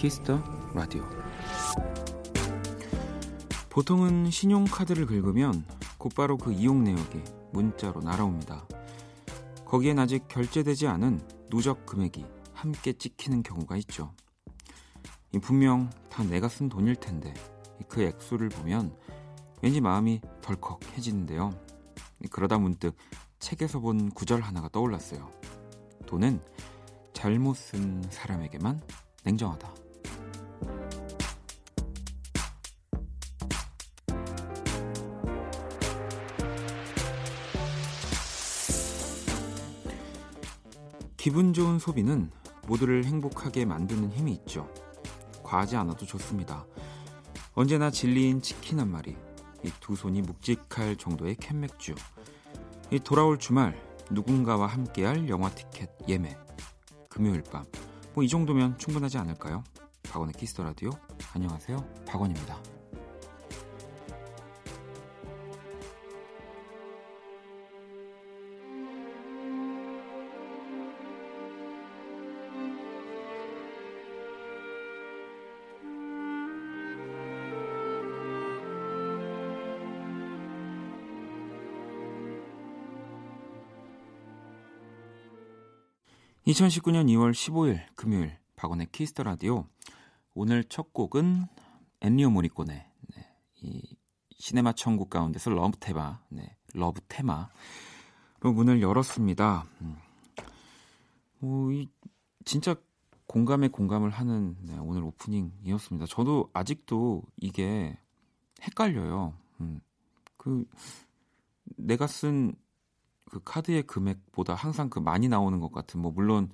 키스 더 라디오 보통은 신용카드를 긁으면 곧바로 그 이용 내역이 문자로 날아옵니다. 거기엔 아직 결제되지 않은 누적 금액이 함께 찍히는 경우가 있죠. 분명 다 내가 쓴 돈일 텐데 그 액수를 보면 왠지 마음이 덜컥해지는데요. 그러다 문득 책에서 본 구절 하나가 떠올랐어요. 돈은 잘못 쓴 사람에게만 냉정하다. 기분 좋은 소비는 모두를 행복하게 만드는 힘이 있죠. 과하지 않아도 좋습니다. 언제나 진리인 치킨 한 마리, 이 두 손이 묵직할 정도의 캔맥주, 이 돌아올 주말 누군가와 함께할 영화 티켓 예매, 금요일 밤, 뭐 이 정도면 충분하지 않을까요? 박원의 키스 더 라디오, 안녕하세요, 박원입니다. 2019년 2월 15일 금요일 박원의 키스 더 라디오 오늘 첫 곡은 엔니오 모리꼬네 네, 이 시네마 천국 가운데서 러브 테마 네, 러브 테마로 문을 열었습니다. 음. 뭐, 이 진짜 공감에 공감을 하는 네, 오늘 오프닝이었습니다. 저도 아직도 이게 헷갈려요. 음. 그 내가 쓴 그 카드의 금액보다 항상 그 많이 나오는 것 같은 뭐 물론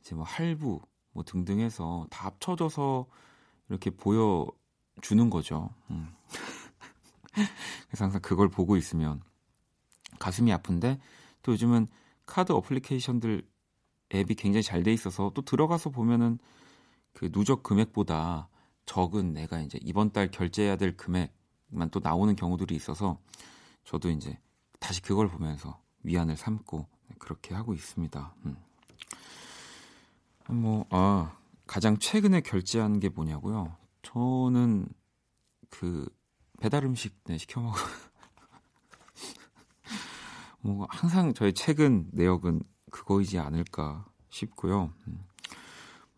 이제 뭐 할부 뭐 등등 해서 다 합쳐져서 이렇게 보여 주는 거죠. 음. 그래서 항상 그걸 보고 있으면 가슴이 아픈데 또 요즘은 카드 어플리케이션들 앱이 굉장히 잘 돼 있어서 또 들어가서 보면은 그 누적 금액보다 적은 내가 이제 이번 달 결제해야 될 금액만 또 나오는 경우들이 있어서 저도 이제 다시 그걸 보면서 위안을 삼고 그렇게 하고 있습니다. 음. 뭐, 아, 가장 최근에 결제한 게 뭐냐고요? 저는 그 배달 음식 네, 시켜 먹어. 뭐 항상 저의 최근 내역은 그거이지 않을까 싶고요. 음.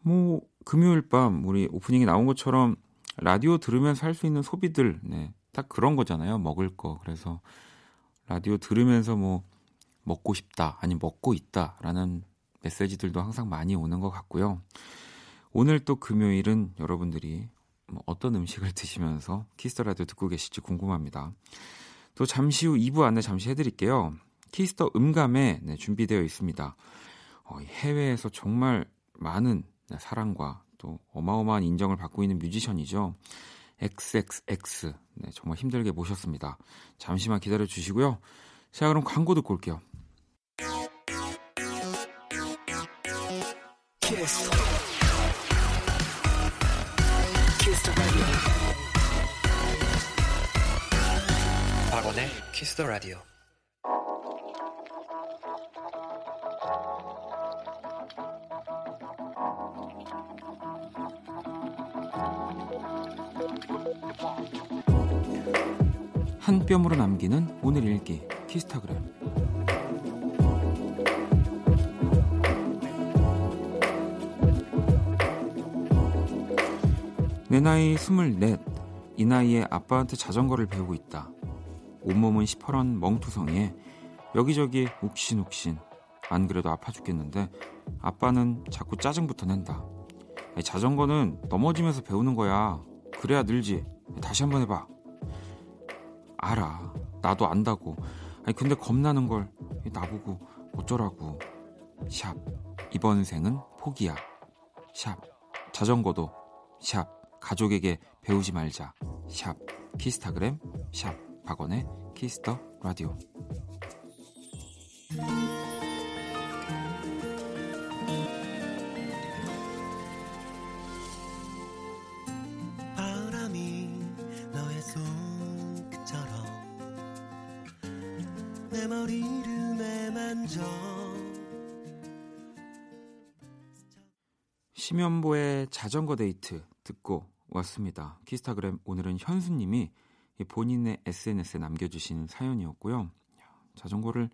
뭐 금요일 밤 우리 오프닝에 나온 것처럼 라디오 들으면서 할 수 있는 소비들, 네, 딱 그런 거잖아요. 먹을 거. 그래서 라디오 들으면서 뭐 먹고 싶다, 아니 먹고 있다라는 메시지들도 항상 많이 오는 것 같고요. 오늘 또 금요일은 여러분들이 뭐 어떤 음식을 드시면서 키스 더 라디오 듣고 계실지 궁금합니다. 또 잠시 후 2부 안내 잠시 해드릴게요. 키스 더 음감회 네, 준비되어 있습니다. 어, 해외에서 정말 많은 사랑과 또 어마어마한 인정을 받고 있는 뮤지션이죠. XXX. 네, 정말 힘들게 모셨습니다. 잠시만 기다려 주시고요. 자, 그럼 광고 듣고 올게요. 더 라디오. 한 뼘으로 남기는 오늘 일기 키스타그램 내 나이 스물넷, 이 나이에 아빠한테 자전거를 배우고 있다. 온몸은 시퍼런 멍투성이에 여기저기 욱신욱신. 안 그래도 아파 죽겠는데 아빠는 자꾸 짜증부터 낸다. 자전거는 넘어지면서 배우는 거야. 그래야 늘지. 다시 한번 해봐. 알아. 나도 안다고. 아니 근데 겁나는 걸 나보고 어쩌라고. 샵. 이번 생은 포기야. 샵. 자전거도 샵. 가족에게 배우지 말자. 샵 키스타그램 샵 박원의 키스 더 라디오. 심연보의 자전거 데이트 듣고 왔습니다. 키스타그램 오늘은 현수님이 본인의 SNS에 남겨주신 사연이었고요. 자전거를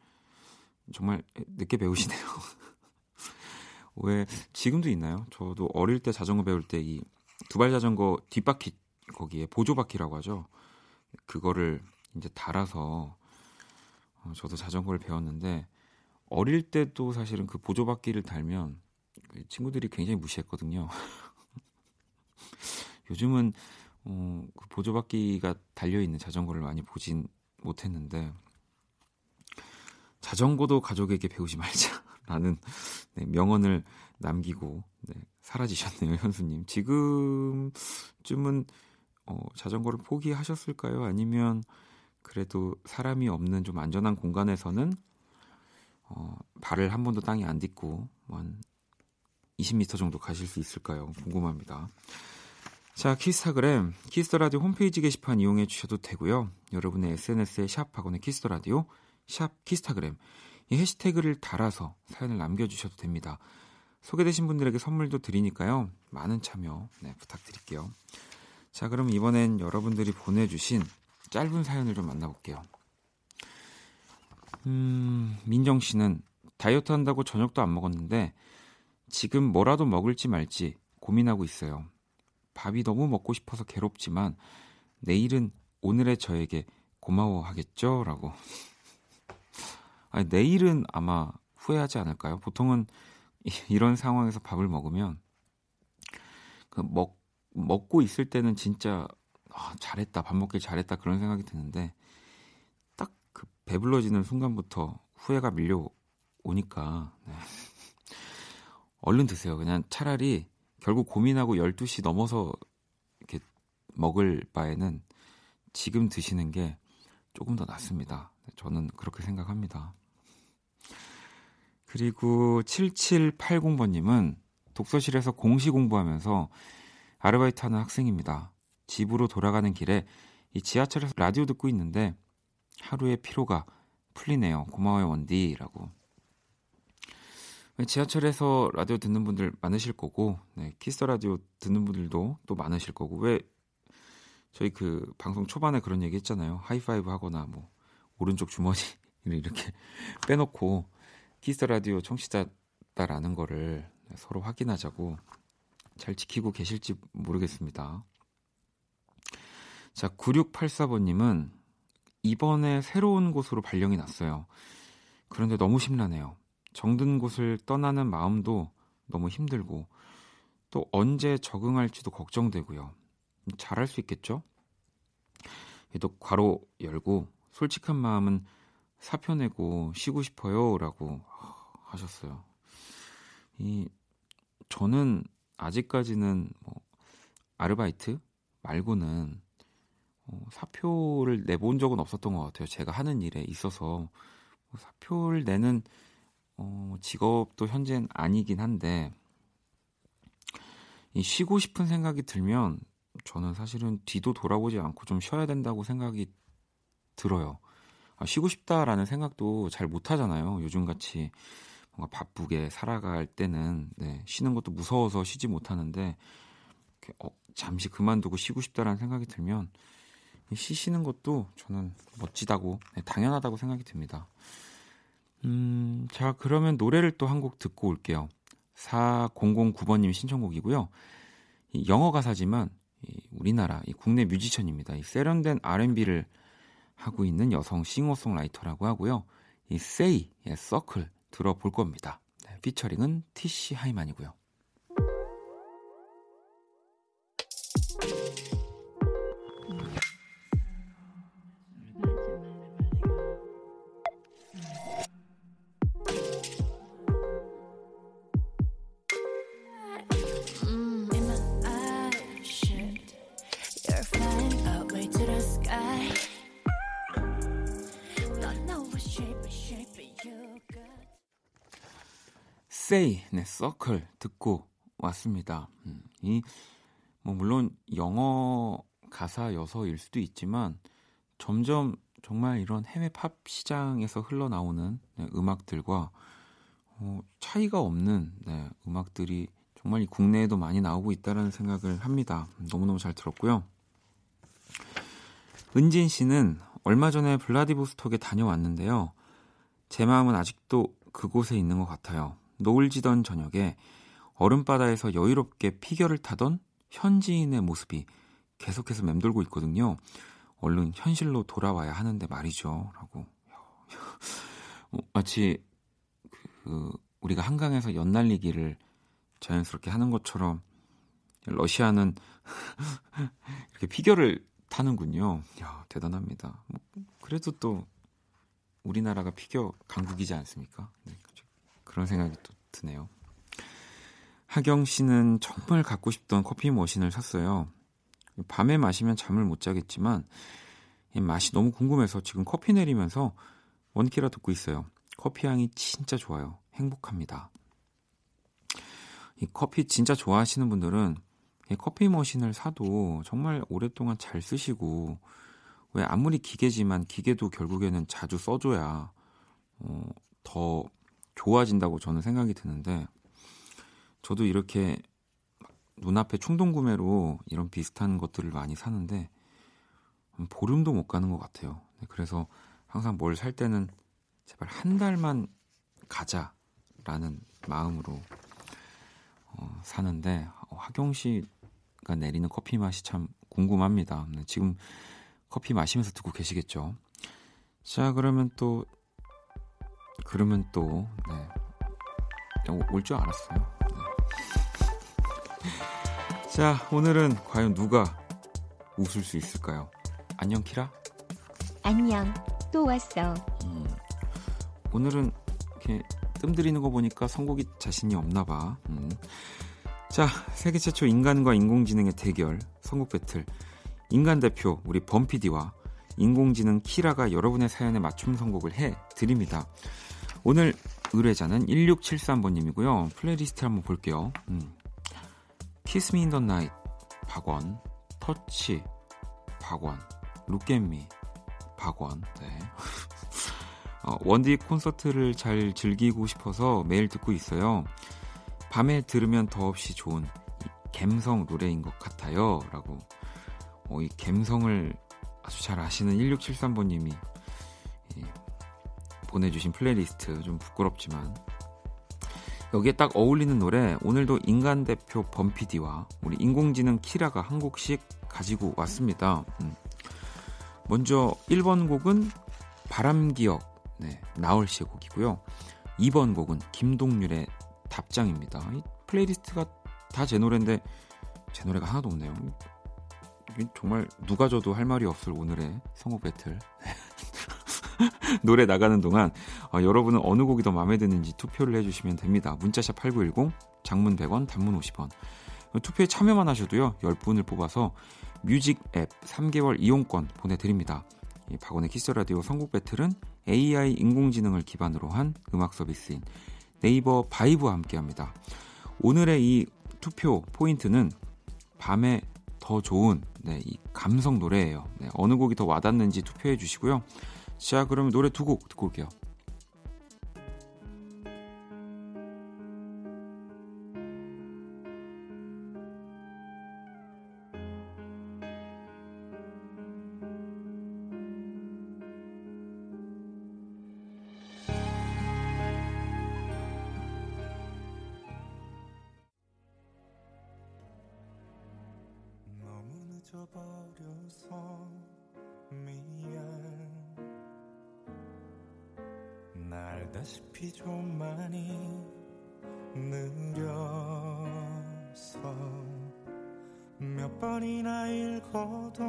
정말 늦게 배우시네요. 왜 지금도 있나요? 저도 어릴 때 자전거 배울 때 이 두발 자전거 뒷바퀴 거기에 보조바퀴라고 하죠. 그거를 이제 달아서 어, 저도 자전거를 배웠는데 어릴 때도 사실은 그 보조바퀴를 달면 그 친구들이 굉장히 무시했거든요. 요즘은 어, 그 보조바퀴가 달려 있는 자전거를 많이 보진 못했는데 자전거도 가족에게 배우지 말자라는 네, 명언을 남기고 네, 사라지셨네요, 현수님. 지금쯤은 어, 자전거를 포기하셨을까요? 아니면 그래도 사람이 없는 좀 안전한 공간에서는 어, 발을 한 번도 땅에 안 딛고 한 20m 정도 가실 수 있을까요? 궁금합니다. 자, 키스타그램, 키스 더 라디오 홈페이지 게시판 이용해 주셔도 되고요. 여러분의 SNS에 샵 박원의 키스 더 라디오, 샵 키스타그램 이 해시태그를 달아서 사연을 남겨주셔도 됩니다. 소개되신 분들에게 선물도 드리니까요. 많은 참여 네, 부탁드릴게요. 자, 그럼 이번엔 여러분들이 보내주신 짧은 사연을 좀 만나볼게요. 음, 민정 씨는 다이어트 한다고 저녁도 안 먹었는데 지금 뭐라도 먹을지 말지 고민하고 있어요. 밥이 너무 먹고 싶어서 괴롭지만 내일은 오늘의 저에게 고마워하겠죠? 라고. 아니, 내일은 아마 후회하지 않을까요? 보통은 이런 상황에서 밥을 먹으면 그 먹, 먹고 있을 때는 진짜 아, 잘했다, 밥 먹길 잘했다 그런 생각이 드는데 딱 그 배불러지는 순간부터 후회가 밀려오니까 네. 얼른 드세요. 그냥 차라리 결국 고민하고 12시 넘어서 이렇게 먹을 바에는 지금 드시는 게 조금 더 낫습니다. 저는 그렇게 생각합니다. 그리고 7780번님은 독서실에서 공시 공부하면서 아르바이트 하는 학생입니다. 집으로 돌아가는 길에 이 지하철에서 라디오 듣고 있는데 하루의 피로가 풀리네요. 고마워요, 원디 라고. 지하철에서 라디오 듣는 분들 많으실 거고, 네, 키스 라디오 듣는 분들도 또 많으실 거고, 왜 저희 그 방송 초반에 그런 얘기 했잖아요. 하이파이브 하거나 뭐 오른쪽 주머니를 이렇게 빼놓고 키스 라디오 청취자다라는 거를 서로 확인하자고 잘 지키고 계실지 모르겠습니다. 자, 9684번님은 이번에 새로운 곳으로 발령이 났어요. 그런데 너무 심란해요. 정든 곳을 떠나는 마음도 너무 힘들고 또 언제 적응할지도 걱정되고요. 잘할 수 있겠죠? 또 괄호 열고 솔직한 마음은 사표 내고 쉬고 싶어요라고 하셨어요. 이 저는 아직까지는 뭐 아르바이트 말고는 어, 사표를 내본 적은 없었던 것 같아요. 제가 하는 일에 있어서 뭐 사표를 내는 어, 직업도 현재는 아니긴 한데 이 쉬고 싶은 생각이 들면 저는 사실은 뒤도 돌아보지 않고 좀 쉬어야 된다고 생각이 들어요. 아, 쉬고 싶다라는 생각도 잘 못하잖아요. 요즘같이 뭔가 바쁘게 살아갈 때는 네, 쉬는 것도 무서워서 쉬지 못하는데 어, 잠시 그만두고 쉬고 싶다라는 생각이 들면 쉬시는 것도 저는 멋지다고 네, 당연하다고 생각이 듭니다. 음, 자 그러면 노래를 또 한 곡 듣고 올게요. 4009번님 신청곡이고요. 영어 가사지만 이 우리나라 이 국내 뮤지션입니다. 이 세련된 R&B를 하고 있는 여성 싱어송라이터라고 하고요. 이 SAAY의 Circle 들어볼 겁니다. 네, 피처링은 Tish Hyman이고요. Say, 네, Circle 듣고 왔습니다. 음, 이, 뭐, 물론 영어 가사여서일 수도 있지만 점점 정말 이런 해외 팝 시장에서 흘러나오는 네, 음악들과 어, 차이가 없는 네, 음악들이 정말 이 국내에도 많이 나오고 있다는 생각을 합니다. 너무너무 잘 들었고요. 은진 씨는 얼마 전에 블라디보스톡에 다녀왔는데요. 제 마음은 아직도 그곳에 있는 것 같아요. 노을 지던 저녁에 얼음바다에서 여유롭게 피겨를 타던 현지인의 모습이 계속해서 맴돌고 있거든요. 얼른 현실로 돌아와야 하는데 말이죠. 라고. 어, 마치 그 우리가 한강에서 연날리기를 자연스럽게 하는 것처럼 러시아는 이렇게 피겨를 타는군요. 야, 대단합니다. 뭐, 그래도 또 우리나라가 피겨 강국이지 않습니까? 네, 그런 생각이 또 드네요. 하경 씨는 정말 갖고 싶던 커피 머신을 샀어요. 밤에 마시면 잠을 못 자겠지만 맛이 너무 궁금해서 지금 커피 내리면서 원키라 듣고 있어요. 커피 향이 진짜 좋아요. 행복합니다. 이 커피 진짜 좋아하시는 분들은 커피 머신을 사도 정말 오랫동안 잘 쓰시고 왜 아무리 기계지만 기계도 결국에는 자주 써줘야 어, 더 좋아진다고 저는 생각이 드는데 저도 이렇게 눈앞에 충동 구매로 이런 비슷한 것들을 많이 사는데 보름도 못 가는 것 같아요. 네, 그래서 항상 뭘 살 때는 제발 한 달만 가자라는 마음으로 어, 사는데 어, 하경 씨가 내리는 커피 맛이 참 궁금합니다. 네, 지금 커피 마시면서 듣고 계시겠죠? 자 그러면 또 그러면 또 네. 올 줄 알았어요. 네. 자 오늘은 과연 누가 웃을 수 있을까요? 안녕 키라. 안녕. 또 왔어. 음, 오늘은 이렇게 뜸들이는 거 보니까 선곡이 자신이 없나 봐. 음. 자, 세계 최초 인간과 인공지능의 대결, 선곡 배틀. 인간 대표 우리 범피디와 인공지능 키라가 여러분의 사연에 맞춤 선곡을 해 드립니다. 오늘 의뢰자는 1673번님이고요. 플레이리스트 한번 볼게요. 음. Kiss Me in the Night 박원 터치 박원 Look at Me 박원 네. 어, 원디 콘서트를 잘 즐기고 싶어서 매일 듣고 있어요. 밤에 들으면 더없이 좋은 갬성 노래인 것 같아요. 라고 어, 이 갬성을 아주 잘 아시는 1673번님이 보내주신 플레이리스트 좀 부끄럽지만 여기에 딱 어울리는 노래 오늘도 인간 대표 범피디와 우리 인공지능 키라가 한 곡씩 가지고 왔습니다. 음. 먼저 1번 곡은 바람기억 네, 나얼 씨의 곡이고요. 2번 곡은 김동률의 답장입니다. 이 플레이리스트가 다 제 노래인데 제 노래가 하나도 없네요. 정말 누가 져도 할 말이 없을 오늘의 선곡 배틀. 노래 나가는 동안 어, 여러분은 어느 곡이 더 마음에 드는지 투표를 해주시면 됩니다. 문자 샵 8910, 장문 100원, 단문 50원. 투표에 참여만 하셔도요, 10분을 뽑아서 뮤직 앱 3개월 이용권 보내드립니다. 박원의 키스라디오 선곡 배틀은 AI 인공지능을 기반으로 한 음악 서비스인 네이버 바이브와 함께 합니다. 오늘의 이 투표 포인트는 밤에 더 좋은 네, 이 감성 노래예요. 네, 어느 곡이 더 와닿는지 투표해 주시고요. 자, 그러면 노래 두 곡 듣고 올게요. 날다시피 좀 많이 느려서 몇 번이나 읽어도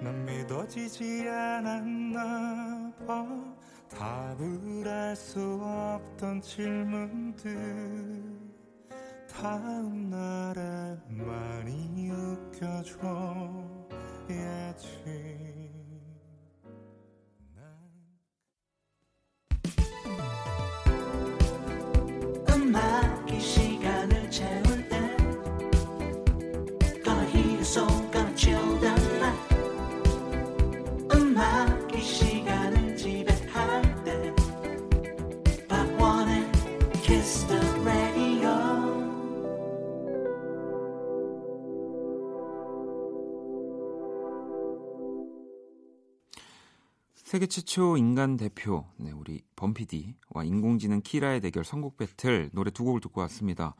난 믿어지지 않았나 봐. 답을 할수 없던 질문들 다음 날에 많이 웃겨줘야지 세계 최초 인간 대표, 네, 우리 범피디와 인공지능 키라의 대결 선곡 배틀 노래 두 곡을 듣고 왔습니다.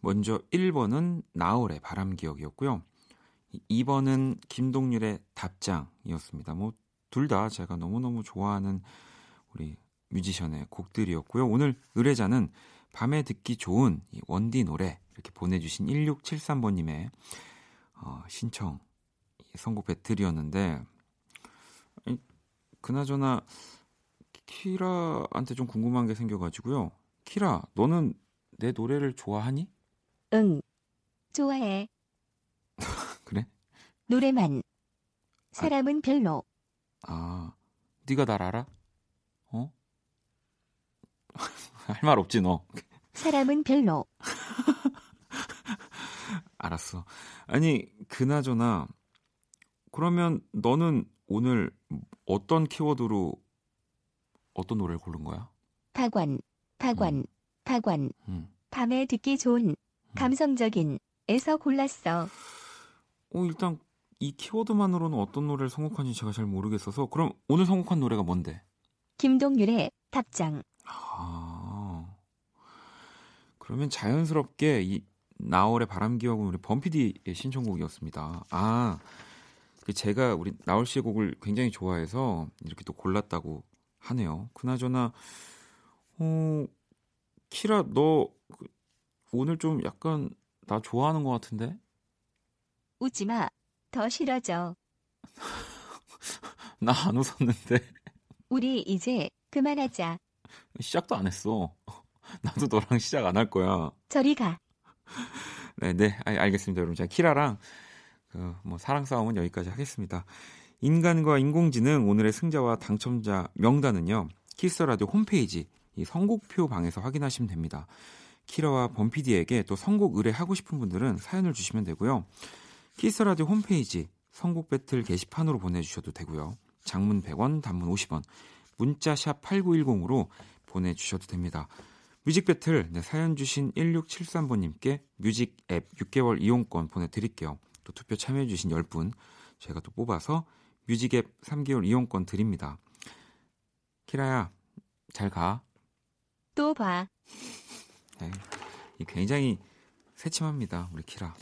먼저 1번은 나월의 바람기억이었고요. 2번은 김동률의 답장이었습니다. 뭐, 둘 다 제가 너무너무 좋아하는 우리 뮤지션의 곡들이었고요. 오늘 의뢰자는 밤에 듣기 좋은 원디 노래 이렇게 보내주신 1673번님의 어, 신청 선곡 배틀이었는데 그나저나 키라한테 좀 궁금한 게 생겨가지고요. 키라, 너는 내 노래를 좋아하니? 응, 좋아해. 그래? 노래만. 사람은 아, 별로. 아, 네가 날 알아? 어? 할 말 없지 너. 사람은 별로. 알았어. 아니 그나저나 그러면 너는 오늘 어떤 키워드로 어떤 노래를 고른 거야? 박원, 박원, 음. 박원. 음. 밤에 듣기 좋은 음. 감성적인 에서 골랐어. 어 일단 이 키워드만으로는 어떤 노래를 선곡한지 제가 잘 모르겠어서 그럼 오늘 선곡한 노래가 뭔데? 김동률의 답장. 아 그러면 자연스럽게 이 나월의 바람기하고 우리 범피디의 신청곡이었습니다. 아그 제가 우리 나올 씨의 곡을 굉장히 좋아해서 이렇게 또 골랐다고 하네요. 그나저나 어 키라 너그 오늘 좀 약간 나 좋아하는 것 같은데? 웃지 마. 더 싫어져. 나 안 웃었는데. 우리 이제 그만하자. 시작도 안 했어. 나도 너랑 시작 안 할 거야. 저리 가. 네, 네, 알겠습니다, 여러분. 제가 키라랑 그뭐 사랑 싸움은 여기까지 하겠습니다. 인간과 인공지능 오늘의 승자와 당첨자 명단은요. 키스 라디오 홈페이지 이 선곡표 방에서 확인하시면 됩니다. 키라와 범피디에게 또 선곡 의뢰하고 싶은 분들은 사연을 주시면 되고요. 키스 라디오 홈페이지 선곡 배틀 게시판으로 보내주셔도 되고요. 장문 100원, 단문 50원, 문자 샵 8910으로 보내주셔도 됩니다. 뮤직 배틀 네, 사연 주신 1673번님께 뮤직 앱 6개월 이용권 보내드릴게요. 또 투표 참여해주신 10분 제가 또 뽑아서 뮤직 앱 3개월 이용권 드립니다. 키라야 잘 가. 또 봐. 네, 굉장히 새침합니다 우리 키라.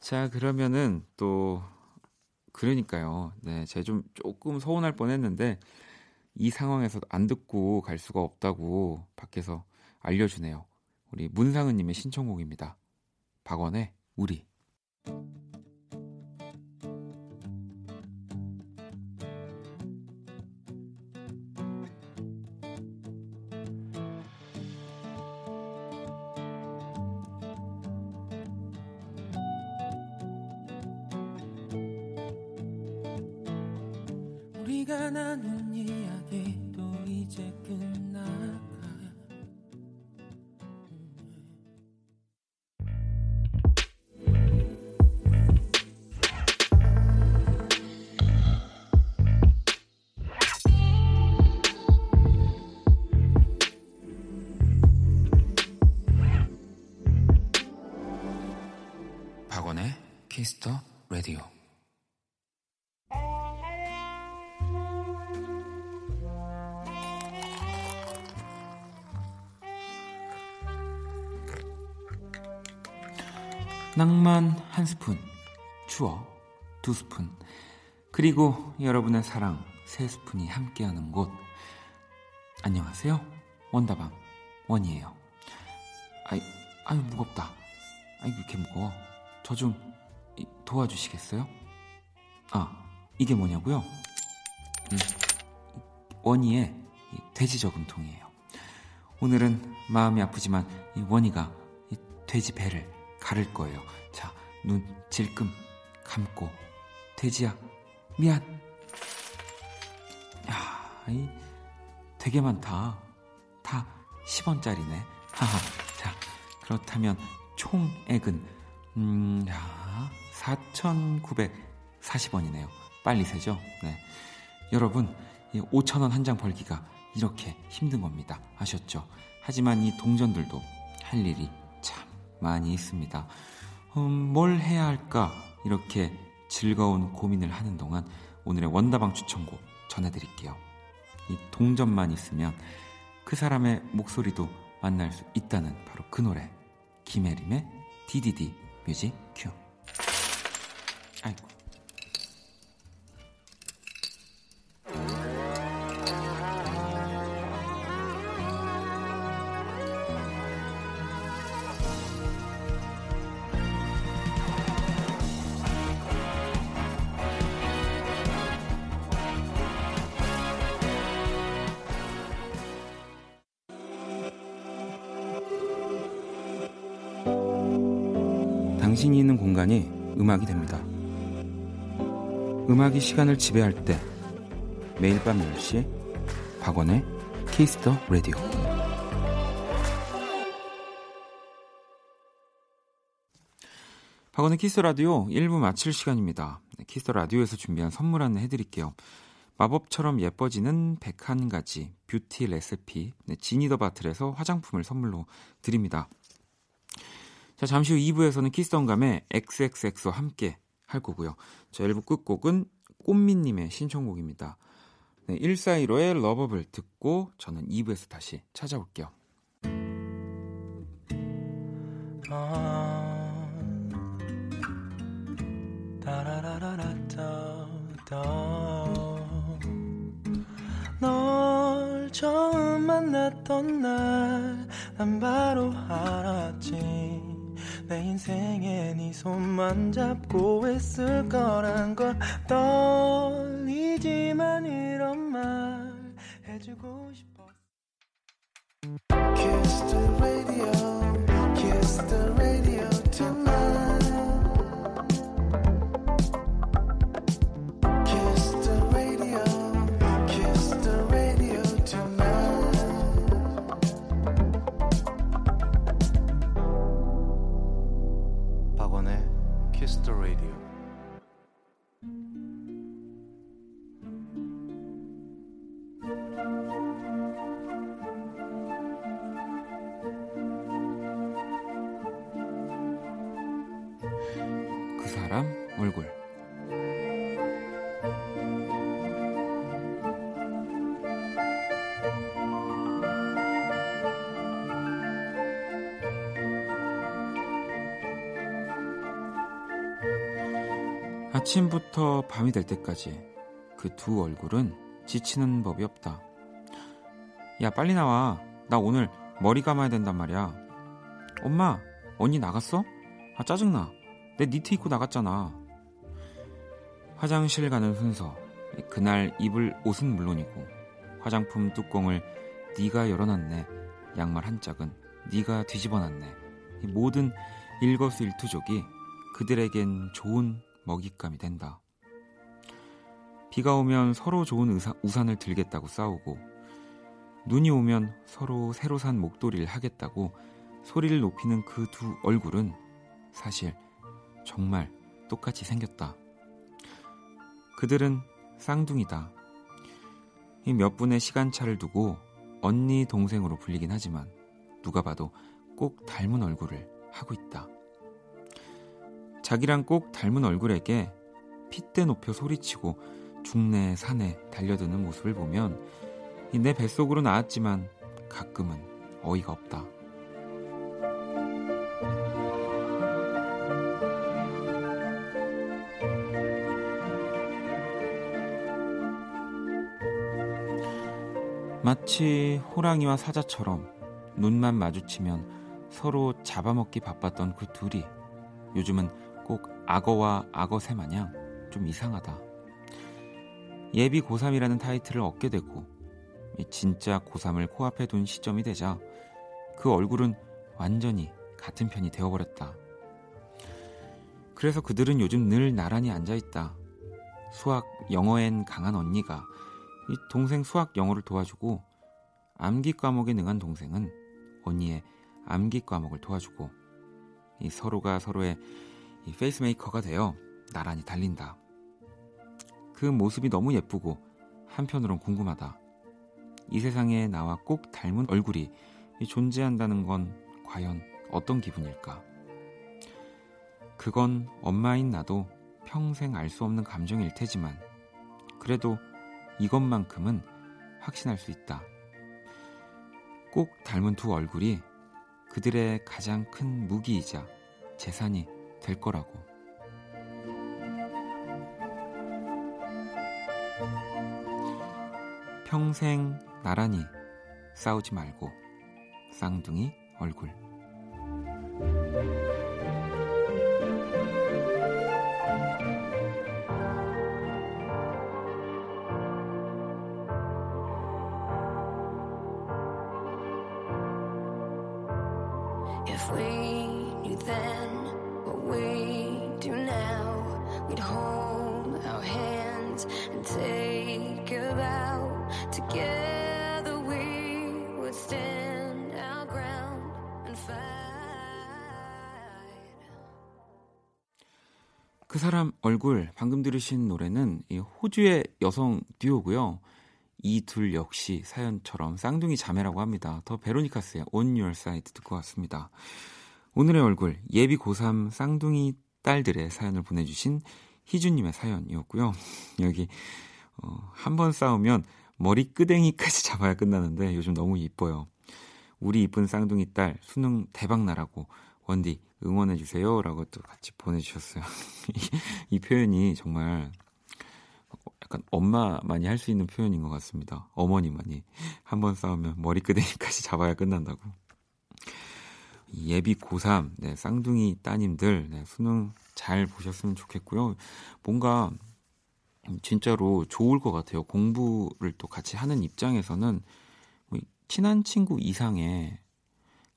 자 그러면은 또 그러니까요. 네, 제가 좀 조금 서운할 뻔 했는데 이 상황에서 안 듣고 갈 수가 없다고 밖에서 알려주네요. 우리 문상은님의 신청곡입니다. 박원의 우리. 우리가 나눈 낭만 한 스푼, 추억 두 스푼, 그리고 여러분의 사랑 세 스푼이 함께하는 곳. 안녕하세요. 원다방 원이에요. 아이, 아유 무겁다. 아이 이렇게 무거워. 저 좀 도와주시겠어요? 아, 이게 뭐냐고요? 음, 원이의 돼지 저금통이에요. 오늘은 마음이 아프지만 이 원이가 이 돼지 배를 가를 거예요. 자, 눈 질끔 감고 돼지야 미안. 야, 이 되게 많다. 다 10원짜리네. 하하. 자, 그렇다면 총액은 음, 야, 4,940원이네요. 빨리 세죠? 네. 여러분, 5,000원 한 장 벌기가 이렇게 힘든 겁니다. 아셨죠? 하지만 이 동전들도 할 일이 많이 있습니다. 음, 뭘 해야 할까? 이렇게 즐거운 고민을 하는 동안 오늘의 원다방 추천곡 전해드릴게요. 이 동전만 있으면 그 사람의 목소리도 만날 수 있다는 바로 그 노래 김혜림의 DDD 뮤직 큐 아이고 당신이 있는 공간이 음악이 됩니다. 음악이 시간을 지배할 때 매일 밤 10시 박원의 Kiss the Radio 박원의 키스 라디오 1부 마칠 시간입니다. 네, 키스 라디오에서 준비한 선물 안내 해드릴게요. 마법처럼 예뻐지는 101가지 뷰티 레시피 네, 지니더 바틀에서 화장품을 선물로 드립니다. 자, 잠시 후 2부에서는 키스던감의 XXX와 함께 할 거고요. 자, 1부 끝곡은 꽃미님의 신청곡입니다. 네, 1415의 러버블 듣고 저는 2부에서 다시 찾아올게요. 아, 널 처음 만났던 날 난 바로 알았지 내 인생에 네 손만 잡고 있을 거란 걸 떨리지만 이런 말 해주고 싶어 Kiss the radio, kiss the radio tonight 아침부터 밤이 될 때까지 그 두 얼굴은 지치는 법이 없다. 야, 빨리 나와. 나 오늘 머리 감아야 된단 말이야. 엄마, 언니 나갔어? 아, 짜증나. 내 니트 입고 나갔잖아. 화장실 가는 순서. 그날 입을 옷은 물론이고 화장품 뚜껑을 네가 열어놨네. 양말 한 짝은 네가 뒤집어놨네. 모든 일거수일투족이 그들에겐 좋은 먹잇감이 된다. 비가 오면 서로 좋은 우산, 우산을 들겠다고 싸우고 눈이 오면 서로 새로 산 목도리를 하겠다고 소리를 높이는 그 두 얼굴은 사실 정말 똑같이 생겼다. 그들은 쌍둥이다. 몇 분의 시간차를 두고 언니 동생으로 불리긴 하지만 누가 봐도 꼭 닮은 얼굴을 하고 있다. 자기랑 꼭 닮은 얼굴에게 핏대 높여 소리치고 중내 산에 달려드는 모습을 보면 내 뱃속으로 나왔지만 가끔은 어이가 없다. 마치 호랑이와 사자처럼 눈만 마주치면 서로 잡아먹기 바빴던 그 둘이 요즘은 꼭 악어와 악어새 마냥 좀 이상하다. 예비 고3이라는 타이틀을 얻게 되고 진짜 고3을 코앞에 둔 시점이 되자 그 얼굴은 완전히 같은 편이 되어버렸다. 그래서 그들은 요즘 늘 나란히 앉아있다. 수학 영어엔 강한 언니가 이 동생 수학 영어를 도와주고 암기 과목에 능한 동생은 언니의 암기 과목을 도와주고 이 서로가 서로의 이 페이스메이커가 되어 나란히 달린다. 그 모습이 너무 예쁘고 한편으론 궁금하다. 이 세상에 나와 꼭 닮은 얼굴이 존재한다는 건 과연 어떤 기분일까? 그건 엄마인 나도 평생 알 수 없는 감정일 테지만 그래도 이것만큼은 확신할 수 있다. 꼭 닮은 두 얼굴이 그들의 가장 큰 무기이자 재산이 될 거라고. 평생 나란히 싸우지 말고 쌍둥이 얼굴. 들으신 노래는 호주의 여성 듀오고요. 이 둘 역시 사연처럼 쌍둥이 자매라고 합니다. 더 베로니카스의 On Your Side 듣고 왔습니다. 오늘의 얼굴 예비 고3 쌍둥이 딸들의 사연을 보내주신 희준님의 사연이었고요. 여기 어, 한 번 싸우면 머리 끄댕이까지 잡아야 끝나는데 요즘 너무 이뻐요. 우리 이쁜 쌍둥이 딸 수능 대박 나라고 원디 응원해 주세요라고 또 같이 보내주셨어요. 이, 표현이 정말 약간 엄마만이 할 수 있는 표현인 것 같습니다. 어머니만이 한 번 싸우면 머리끄댕이까지 잡아야 끝난다고. 예비 고3 네, 쌍둥이 따님들 네, 수능 잘 보셨으면 좋겠고요. 뭔가 진짜로 좋을 것 같아요. 공부를 또 같이 하는 입장에서는 뭐 친한 친구 이상의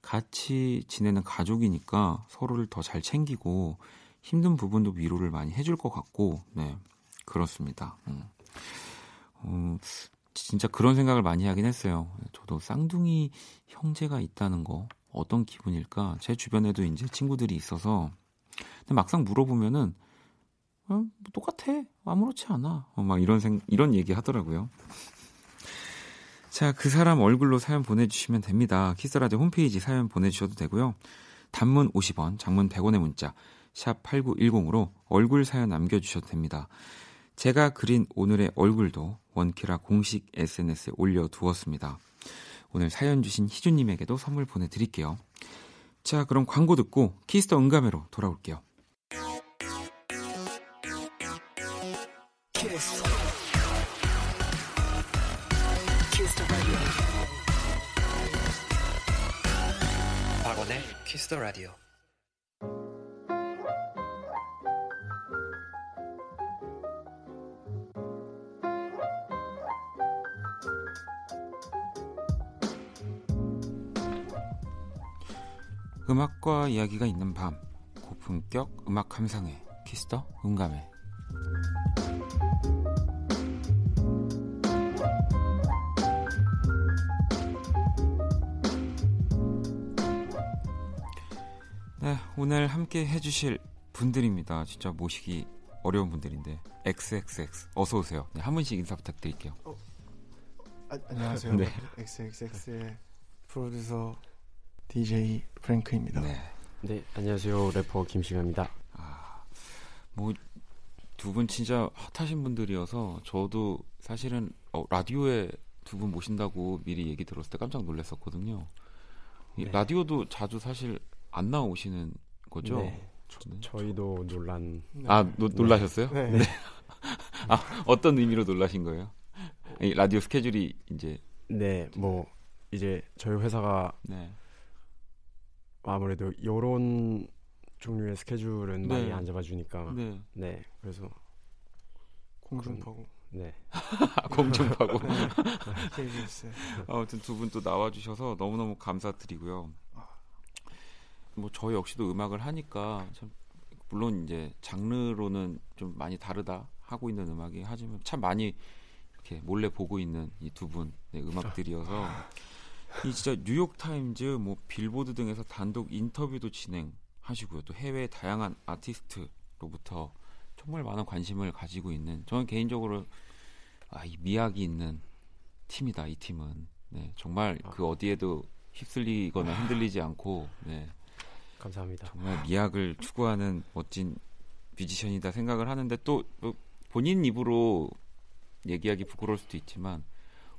같이 지내는 가족이니까 서로를 더 잘 챙기고 힘든 부분도 위로를 많이 해줄 것 같고, 네, 그렇습니다. 음. 음, 진짜 그런 생각을 많이 하긴 했어요. 저도 쌍둥이 형제가 있다는 거 어떤 기분일까? 제 주변에도 이제 친구들이 있어서, 근데 막상 물어보면은 어, 뭐 똑같아, 아무렇지 않아, 어, 막 이런 생 이런 얘기 하더라고요. 자, 그 사람 얼굴로 사연 보내주시면 됩니다. 키스라디오 홈페이지 사연 보내주셔도 되고요. 단문 50원, 장문 100원의 문자, 샵 8910으로 얼굴 사연 남겨주셔도 됩니다. 제가 그린 오늘의 얼굴도 원키라 공식 SNS에 올려두었습니다. 오늘 사연 주신 희준님에게도 선물 보내드릴게요. 자, 그럼 광고 듣고 Kiss the 음감회로 돌아올게요. 키스 더 라디오. 음악과 이야기가 있는 밤 고품격 음악 감상회 키스터 음감회 오늘 함께 해주실 분들입니다. 진짜 모시기 어려운 분들인데 XXX 어서 오세요. 네, 한 분씩 인사 부탁드릴게요. 어, 아, 안녕하세요. 네. XXX의 프로듀서 DJ 프랭크입니다. 네. 네, 안녕하세요. 래퍼 김시가입니다. 아, 뭐 두 분 진짜 핫하신 분들이어서 저도 사실은 어, 라디오에 두 분 모신다고 미리 얘기 들었을 때 깜짝 놀랐었거든요. 네. 라디오도 자주 사실 안 나오시는 거죠? 네. 저, 희도 놀란. 아 노, 놀라셨어요? 네. 네. 아 어떤 의미로 놀라신 거예요? 라디오 스케줄이 이제. 네, 뭐 이제 저희 회사가 네. 아무래도 요런 종류의 스케줄은 네. 많이 안 잡아주니까. 네. 네. 그래서 공중파고. 네. 공중파고. 네. 아무튼 두 분 또 나와주셔서 너무너무 감사드리고요. 뭐 저 역시도 음악을 하니까 참 물론 이제 장르로는 좀 많이 다르다 하고 있는 음악이 하지만 참 많이 이렇게 몰래 보고 있는 이 두 분의 음악들이어서 이 진짜 뉴욕 타임즈 뭐 빌보드 등에서 단독 인터뷰도 진행하시고요. 또 해외 다양한 아티스트로부터 정말 많은 관심을 가지고 있는 저는 개인적으로 아, 이 미학이 있는 팀이다. 이 팀은 네, 정말 그 어디에도 휩쓸리거나 흔들리지 않고 네, 감사합니다. 정말 미학을 추구하는 멋진 뮤지션이다 생각을 하는데 또 본인 입으로 얘기하기 부끄러울 수도 있지만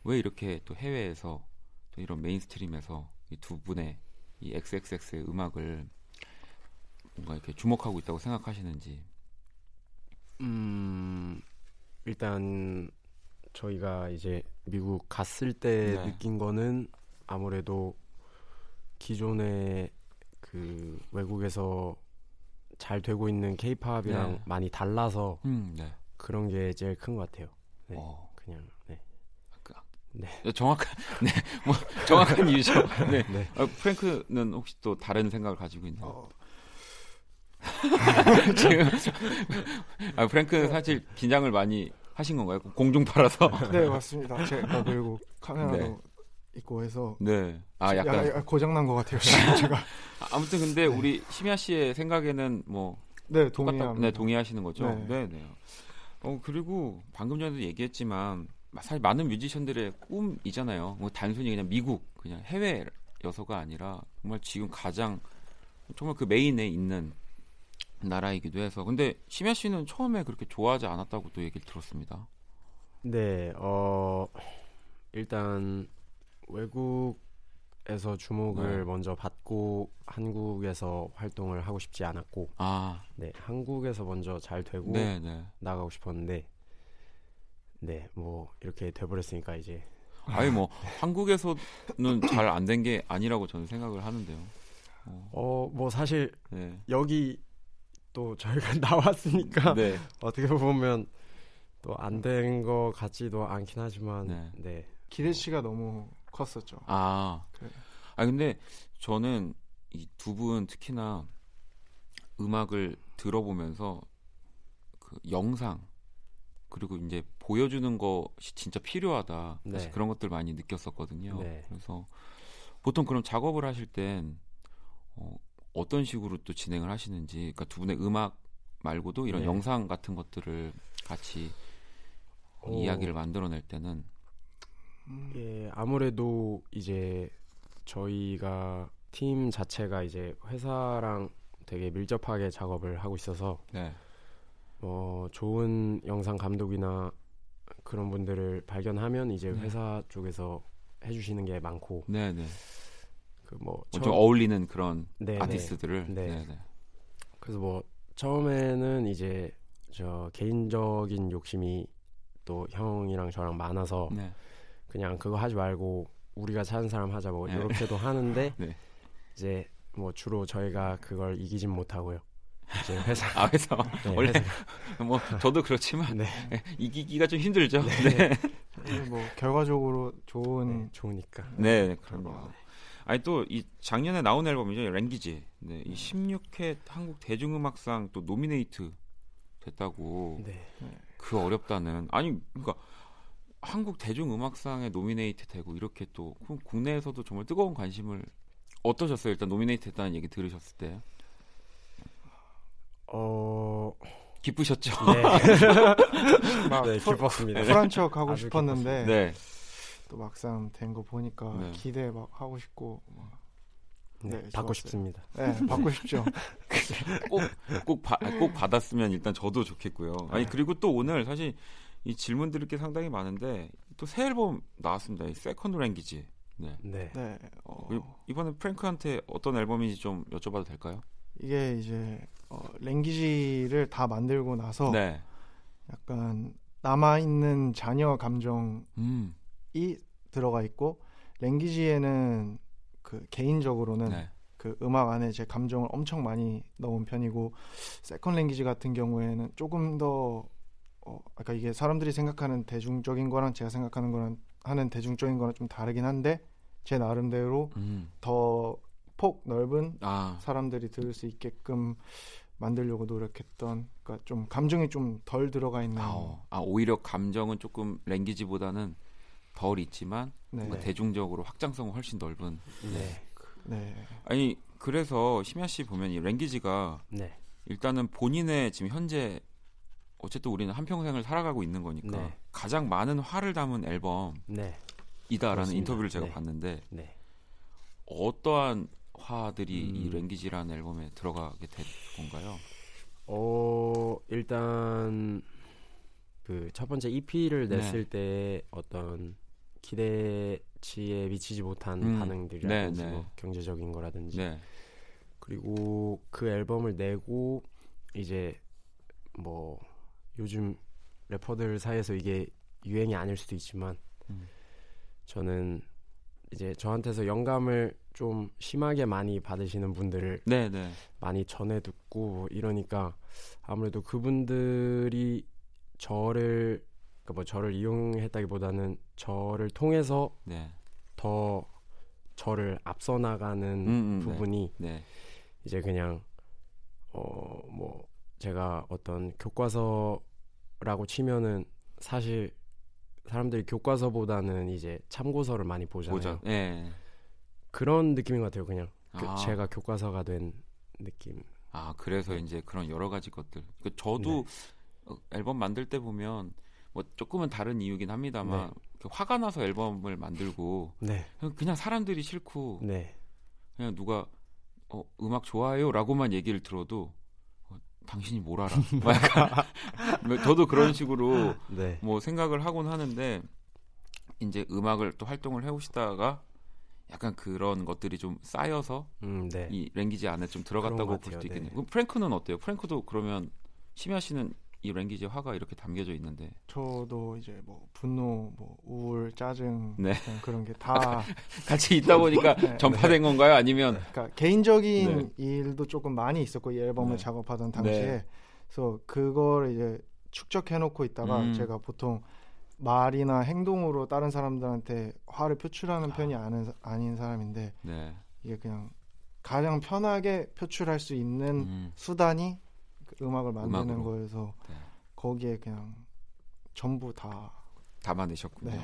왜 이렇게 또 해외에서 또 이런 mainstream에서 이 두 분의 이 XXX의 음악을 뭔가 이렇게 주목하고 있다고 생각하시는지. 음 일단 저희가 이제 미국 갔을 때 네. 느낀 거는 아무래도 기존의 그 외국에서 잘 되고 있는 케이팝이랑 네. 많이 달라서 음, 네. 그런 게 제일 큰 것 같아요. 네. 어. 그냥 네. 그, 네. 정확한 네. 뭐 정확한 이유죠. 네. 네. 아, 프랭크는 혹시 또 다른 생각을 가지고 있나요? 어. 지금 아, 프랭크는 사실 긴장을 많이 하신 건가요? 공중파라서. 네, 맞습니다. 제가 그리고 카메라도 네. 있고 해서. 네. 아, 약간 야, 고장 난 것 같아요. 제가. 아무튼 근데 네. 우리 심야 씨의 생각에는 뭐 네, 동의합니다. 네, 동의하시는 거죠. 네, 네. 네. 어, 그리고 방금 전에도 얘기했지만 사실 많은 뮤지션들의 꿈이잖아요. 뭐 단순히 그냥 미국, 그냥 해외여서가 아니라 정말 지금 가장 정말 그 메인에 있는 나라이기도 해서 근데 심야 씨는 처음에 그렇게 좋아하지 않았다고 또 얘기를 들었습니다. 네, 어 일단 외국에서 주목을 네. 먼저 받고 한국에서 활동을 하고 싶지 않았고, 아, 네, 한국에서 먼저 잘 되고 네, 네. 나가고 싶었는데, 네, 뭐 이렇게 돼버렸으니까 이제. 아니 뭐 한국에서는 잘 안 된 게 아니라고 저는 생각을 하는데요. 어, 어뭐 사실 네. 여기 또 저희가 나왔으니까 네. 어떻게 보면 또 안된것 같지도 않긴 하지만 네. 네. 기대치가 너무 컸었죠. 아, 그래. 아 근데 저는 이 두 분 특히나 음악을 들어보면서 그 영상 그리고 이제 보여주는 것이 진짜 필요하다. 네. 사실 그런 것들 많이 느꼈었거든요. 네. 그래서 보통 그럼 작업을 하실 땐 어, 어떤 식으로 또 진행을 하시는지 그러니까 두 분의 음악 말고도 이런 네. 영상 같은 것들을 같이 오. 이야기를 만들어낼 때는 예 아무래도 이제 저희가 팀 자체가 이제 회사랑 되게 밀접하게 작업을 하고 있어서 네. 어 좋은 영상 감독이나 그런 분들을 발견하면 이제 네. 회사 쪽에서 해주시는 게 많고 네네. 네. 그뭐좀 뭐 어울리는 그런 네네. 아티스트들을 네. 네네. 그래서 뭐 처음에는 이제 저 개인적인 욕심이 또 형이랑 저랑 많아서 네. 그냥 그거 하지 말고 우리가 찾은 사람 하자 뭐 네. 이렇게도 하는데 네. 이제 뭐 주로 저희가 그걸 이기진 못하고요. 이제 회사 아 회사 네, 원래 회사. 뭐 저도 그렇지만 네. 이기기가 좀 힘들죠. 네. 뭐 결과적으로 좋은 좋으니까. 네 그런 거. 아니 또 이 작년에 나온 앨범이죠 Language. 네, 이 16회 한국 대중음악상 또 노미네이트 됐다고. 네. 그 어렵다는 아니 그러니까 한국 대중음악상에 노미네이트 되고 이렇게 또 국내에서도 정말 뜨거운 관심을 어떠셨어요? 일단 노미네이트 했다는 얘기 들으셨을 때. 어 기쁘셨죠? 네. 막 네, 기뻤습니다. 쿨한 척 하고 싶었는데 네. 또 막상 된 거 보니까 네. 기대 막 하고 싶고 막 네, 네 받고 싶습니다. 네, 받고 싶죠. 꼭꼭 꼭 받았으면 일단 저도 좋겠고요. 아니 네. 그리고 또 오늘 사실 이 질문 드릴 게 상당히 많은데 또 새 앨범 나왔습니다. 이 Second Language. 네. 네. 네. 어... 이번에 프랭크한테 어떤 앨범인지 좀 여쭤봐도 될까요? 이게 이제 어, Language를 다 만들고 나서 네. 약간 남아 있는 잔여 감정이 음. 들어가 있고 Language에는 그 개인적으로는 네. 그 음악 안에 제 감정을 엄청 많이 넣은 편이고 Second Language 같은 경우에는 조금 더 어, 아까 이게 사람들이 생각하는 대중적인 거랑 제가 생각하는 거랑 하는 대중적인 거랑 좀 다르긴 한데 제 나름대로 음. 더 폭넓은 아. 사람들이 들을 수 있게끔 만들려고 노력했던 그러니까 좀 감정이 좀 덜 들어가 있는 아, 아 오히려 감정은 조금 Language보다는 덜 있지만 네. 대중적으로 확장성은 훨씬 넓은. 네. 네. 아니 그래서 심야 씨 보면 이 랭귀지가 네. 일단은 본인의 지금 현재 어쨌든 우리는 한 평생을 살아가고 있는 거니까 네. 가장 많은 화를 담은 앨범이다라는 네. 인터뷰를 제가 네. 봤는데 네. 어떠한 화들이 음. 이 랭귀지라는 앨범에 들어가게 된 건가요? 어 일단 그 첫 번째 EP를 냈을 네. 때 어떤 기대치에 미치지 못한 음. 반응들이라든지 네, 네. 뭐 경제적인 거라든지 네. 그리고 그 앨범을 내고 이제 뭐 요즘 래퍼들 사이에서 이게 유행이 아닐 수도 있지만 음. 저는 이제 저한테서 영감을 좀 심하게 많이 받으시는 분들을 네, 네. 많이 전해 듣고 이러니까 아무래도 그분들이 저를 그러니까 뭐 저를 이용했다기보다는 저를 통해서 네. 더 저를 앞서 나가는 음, 음, 네. 부분이 네. 이제 그냥 어 뭐 제가 어떤 교과서 라고 치면은 사실 사람들이 교과서보다는 이제 참고서를 많이 보잖아요. 보자. 네. 그런 느낌인 것 같아요. 그냥 그 아. 제가 교과서가 된 느낌. 아 그래서 네. 이제 그런 여러 가지 것들. 그 저도 네. 앨범 만들 때 보면 뭐 조금은 다른 이유긴 합니다만 네. 화가 나서 앨범을 만들고 네. 그냥 사람들이 싫고 네. 그냥 누가 어, 음악 좋아요라고만 얘기를 들어도 어, 당신이 뭘 알아? 뭐 약간 저도 그런 식으로 네. 뭐 생각을 하곤 하는데 이제 음악을 또 활동을 해오시다가 약간 그런 것들이 좀 쌓여서 음, 네. 이 랭귀지 안에 좀 들어갔다고 볼 수도 있겠네요. 네. 프랭크는 어때요? 프랭크도 그러면 심야 씨는 이 랭귀지 화가 이렇게 담겨져 있는데 저도 이제 뭐 분노, 뭐 우울, 짜증 네. 그런 게 다 같이 있다 보니까 네, 전파된 네. 건가요? 아니면 그러니까 개인적인 네. 일도 조금 많이 있었고 이 앨범을 네. 작업하던 당시에 네. 그래서 그걸 이제 축적해 놓고 있다가 음. 제가 보통 말이나 행동으로 다른 사람들한테 화를 표출하는 편이 아. 아는, 아닌 사람인데 네. 이게 그냥 가장 편하게 표출할 수 있는 음. 수단이 그 음악을 만드는 음악으로. 거여서 네. 거기에 그냥 전부 다 담아내셨군요. 네.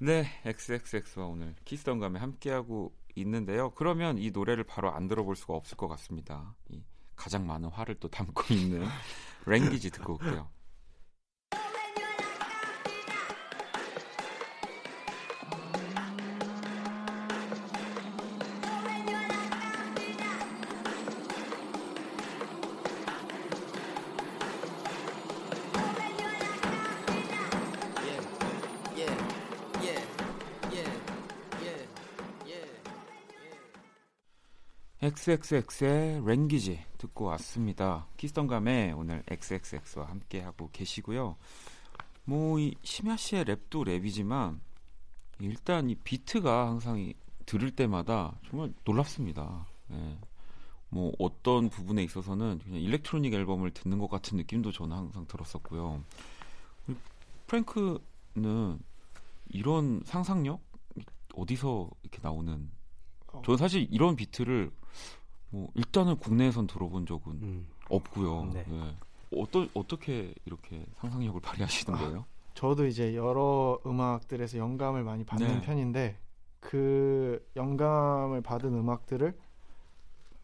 네, XXX와 오늘 키스던감에 함께하고 있는데요. 그러면 이 노래를 바로 안 들어볼 수가 없을 것 같습니다. 이 가장 많은 화를 또 담고 있는 랭귀지 듣고 올게요. XXX의 Language 듣고 왔습니다. 키스턴감에 오늘 XXX와 함께 하고 계시고요. 뭐 이 심야 씨의 랩도 랩이지만 일단 이 비트가 항상 이, 들을 때마다 정말 놀랍습니다. 예. 뭐 어떤 부분에 있어서는 그냥 electronic 앨범을 듣는 것 같은 느낌도 저는 항상 들었었고요. 프랭크는 이런 상상력 어디서 이렇게 나오는? 어. 저는 사실 이런 비트를 뭐 일단은 국내에선 들어본 적은 음. 없고요. 네. 네. 어떠, 어떻게 이렇게 상상력을 발휘하시는 아, 거예요? 저도 이제 여러 음악들에서 영감을 많이 받는 네. 편인데 그 영감을 받은 음악들을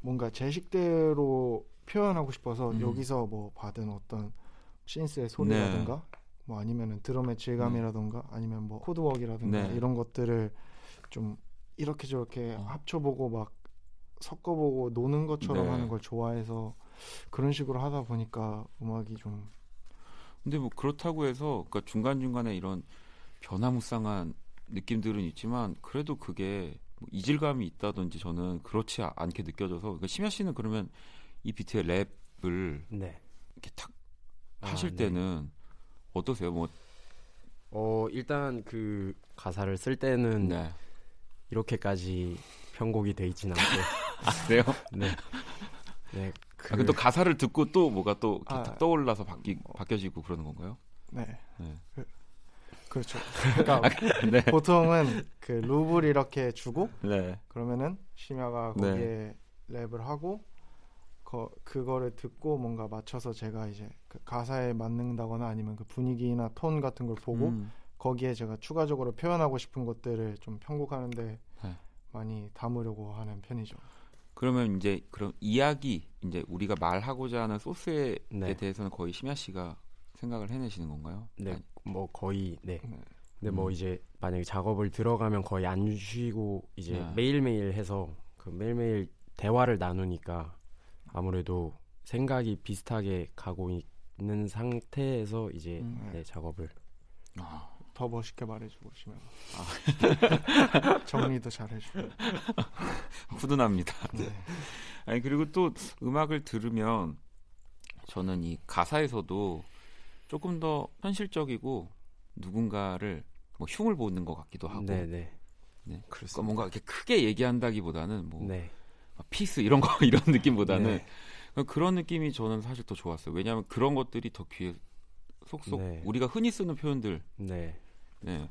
뭔가 제 식대로 표현하고 싶어서 음. 여기서 뭐 받은 어떤 신스의 소리라든가 네. 뭐 아니면은 드럼의 질감이라든가 네. 아니면 뭐 코드웍이라든가 네. 이런 것들을 좀 이렇게 저렇게 어. 합쳐보고 막 섞어보고 노는 것처럼 네. 하는 걸 좋아해서 그런 식으로 하다 보니까 음악이 좀 근데 뭐 그렇다고 해서 그러니까 중간 중간에 이런 변화무쌍한 느낌들은 있지만 그래도 그게 뭐 이질감이 있다든지 저는 그렇지 않게 느껴져서 그러니까 심야 씨는 그러면 이 비트의 랩을 네. 이렇게 탁 아, 하실 아, 때는 어떠세요? 뭐 어, 일단 그 가사를 쓸 때는 네. 이렇게까지 편곡이 돼 있진 않고 아, 그래요? 네. 네. 그... 아, 또 가사를 듣고 또 뭐가 또 아, 떠올라서 바뀌 바뀌어지고 그러는 건가요? 네. 네. 그, 그렇죠. 그러니까 아, 네. 보통은 그 루프를 이렇게 주고 네. 그러면은 심야가 거기에 네. 랩을 하고 거, 그거를 듣고 뭔가 맞춰서 제가 이제 그 가사에 맞는다거나 아니면 그 분위기나 톤 같은 걸 보고 음. 거기에 제가 추가적으로 표현하고 싶은 것들을 좀 편곡하는데 네. 많이 담으려고 하는 편이죠. 그러면 이제 그럼 이야기 이제 우리가 말하고자 하는 소스에 네. 대해서는 거의 심야 씨가 생각을 해내시는 건가요? 네, 아니. 뭐 거의 네. 네. 근데 뭐 음. 뭐 이제 만약에 작업을 들어가면 거의 안 쉬고 이제 네. 매일매일 해서 그 매일매일 대화를 나누니까 아무래도 생각이 비슷하게 가고 있, 있는 상태에서 이제 음. 네, 작업을 아. 더 멋있게 말해주고 싶으면 아. 정리도 잘해주고 후둔합니다. 네. 아니 그리고 또 음악을 들으면 저는 이 가사에서도 조금 더 현실적이고 누군가를 뭐 흉을 보는 것 같기도 하고 네네. 네. 네. 그러니까 뭔가 이렇게 크게 얘기한다기보다는 뭐 네. peace 이런 거 이런 느낌보다는 네. 그런 느낌이 저는 사실 더 좋았어요. 왜냐하면 그런 것들이 더 귀에 속속 네. 우리가 흔히 쓰는 표현들. 네. 네.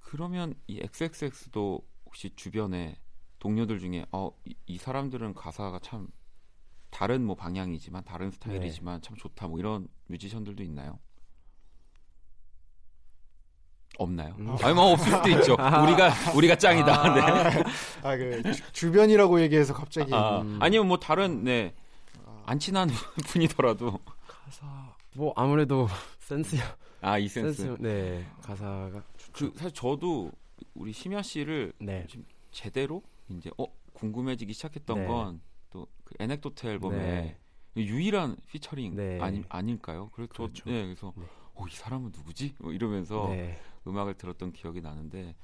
그러면 이 XXX도 혹시 주변에 동료들 중에 어이 사람들은 가사가 참 다른 뭐 방향이지만 다른 스타일이지만 네. 참 좋다 뭐 이런 뮤지션들도 있나요? 없나요? 음. 아니 뭐 없을 수도 있죠. 우리가 우리가 짱이다. 아, 네. 아그 주변이라고 얘기해서 갑자기 아, 음. 아니면 뭐 다른 네안 아. 친한 분이더라도 가사 뭐 아무래도 센스야. 아이 센스. 센스. 네 가사가 그 사실 저도 우리 심야 씨를 네. 제대로 이제 어 궁금해지기 시작했던 네. 건또 그 에넥도트 앨범의 네. 유일한 피처링 네. 아니 아닐까요? 그래서 그렇죠. 네, 그래서 네. 어, 이 사람은 누구지? 뭐 이러면서 네. 음악을 들었던 기억이 나는데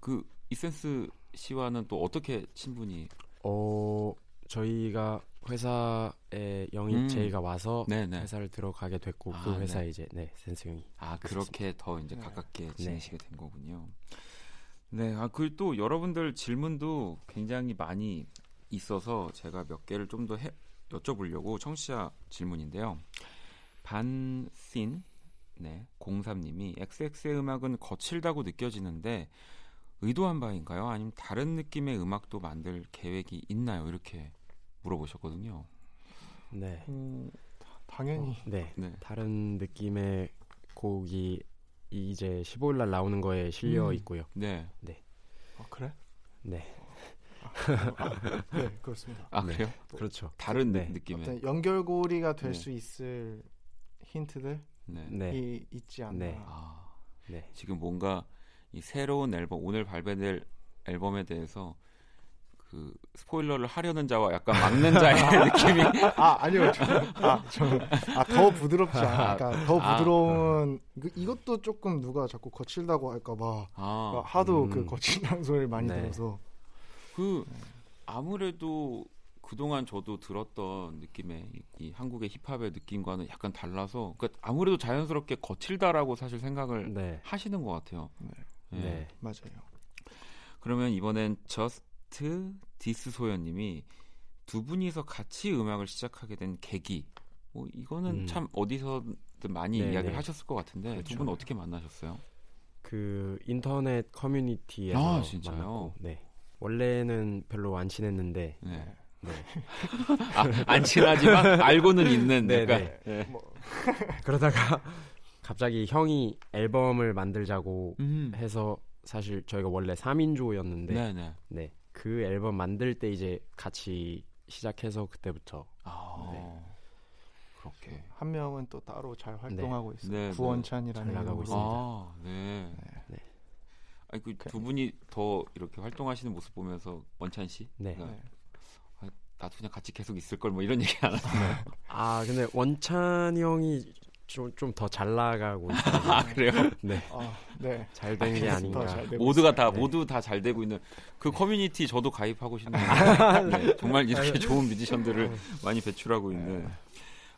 그 이센스 씨와는 또 어떻게 친분이? 어 저희가 회사에 영희 음. 제이가 와서 네네. 회사를 들어가게 됐고 아, 그 회사에 네. 이제 네 센스 형이 아 그렇게 더 이제 네. 가깝게 네. 지내시게 된 거군요. 네, 아, 그또 여러분들 질문도 굉장히 많이 있어서 제가 몇 개를 좀 더 여쭤보려고 청취자 질문인데요. 반씬 네, 03님이 XX의 음악은 거칠다고 느껴지는데 의도한 바인가요? 아니면 다른 느낌의 음악도 만들 계획이 있나요? 이렇게 물어보셨거든요. 네. 음, 당연히. 어, 네. 네. 다른 느낌의 곡이 이제 15일 날 나오는 거에 실려 음. 있고요. 네. 네. 아, 그래? 네. 아, 네, 그렇습니다. 아, 그래요? 네. 그렇죠. 다른 네. 느낌의 연결고리가 될수 네. 있을 힌트들 네. 네. 있지 않나. 네. 아, 네. 지금 뭔가 이 새로운 앨범 오늘 발매될 앨범에 대해서 그 스포일러를 하려는 자와 약간 막는 자의 느낌이 아 아니요 아저아더 부드럽지 않아 그러니까 더 아. 부드러운 아, 그, 이것도 조금 누가 자꾸 거칠다고 할까봐 아, 하도 그 음. 그 거칠다는 소리를 많이 네. 들어서 그 아무래도 그동안 저도 들었던 느낌의 이, 이 한국의 힙합의 느낌과는 약간 달라서 그러니까 아무래도 자연스럽게 거칠다라고 사실 생각을 네. 하시는 것 같아요. 네. 네. 네. 맞아요. 그러면 이번엔 저스트디스 소연님이 두 분이서 같이 음악을 시작하게 된 계기. 뭐 이거는 음. 참 어디서든 많이 네네. 이야기를 네. 하셨을 것 같은데 그렇죠. 두분 어떻게 만나셨어요? 그 인터넷 커뮤니티에서 아, 만났고, 네. 원래는 별로 안 친했는데 네. 네. 아, 안 친하지만 알고는 있는. 네, 네. 네. 뭐. 그러다가 갑자기 형이 앨범을 만들자고 음. 해서 사실 저희가 원래 3인조였는데 네, 네. 네. 그 앨범 만들 때 이제 같이 시작해서 그때부터 아. 네. 그렇게 한 명은 또 따로 잘 활동하고 네. 있어요. 네, 구원찬이라는 나가고 있습니다. 아, 네. 네. 아니 그두 분이 더 이렇게 활동하시는 모습 보면서 원찬 씨, 네. 네. 나도 그냥 같이 계속 있을 걸 뭐 이런 얘기 안 하나요? 아 근데 원찬 형이 좀 좀 더 잘 나가고. 아 그래요? 네. 아, 네. 잘 된 게 아닌가. 모두가 다 네. 모두 다 잘 되고 있는 그 커뮤니티 저도 가입하고 싶네요. 네, 정말 이렇게 좋은 뮤지션들을 네. 많이 배출하고 있는.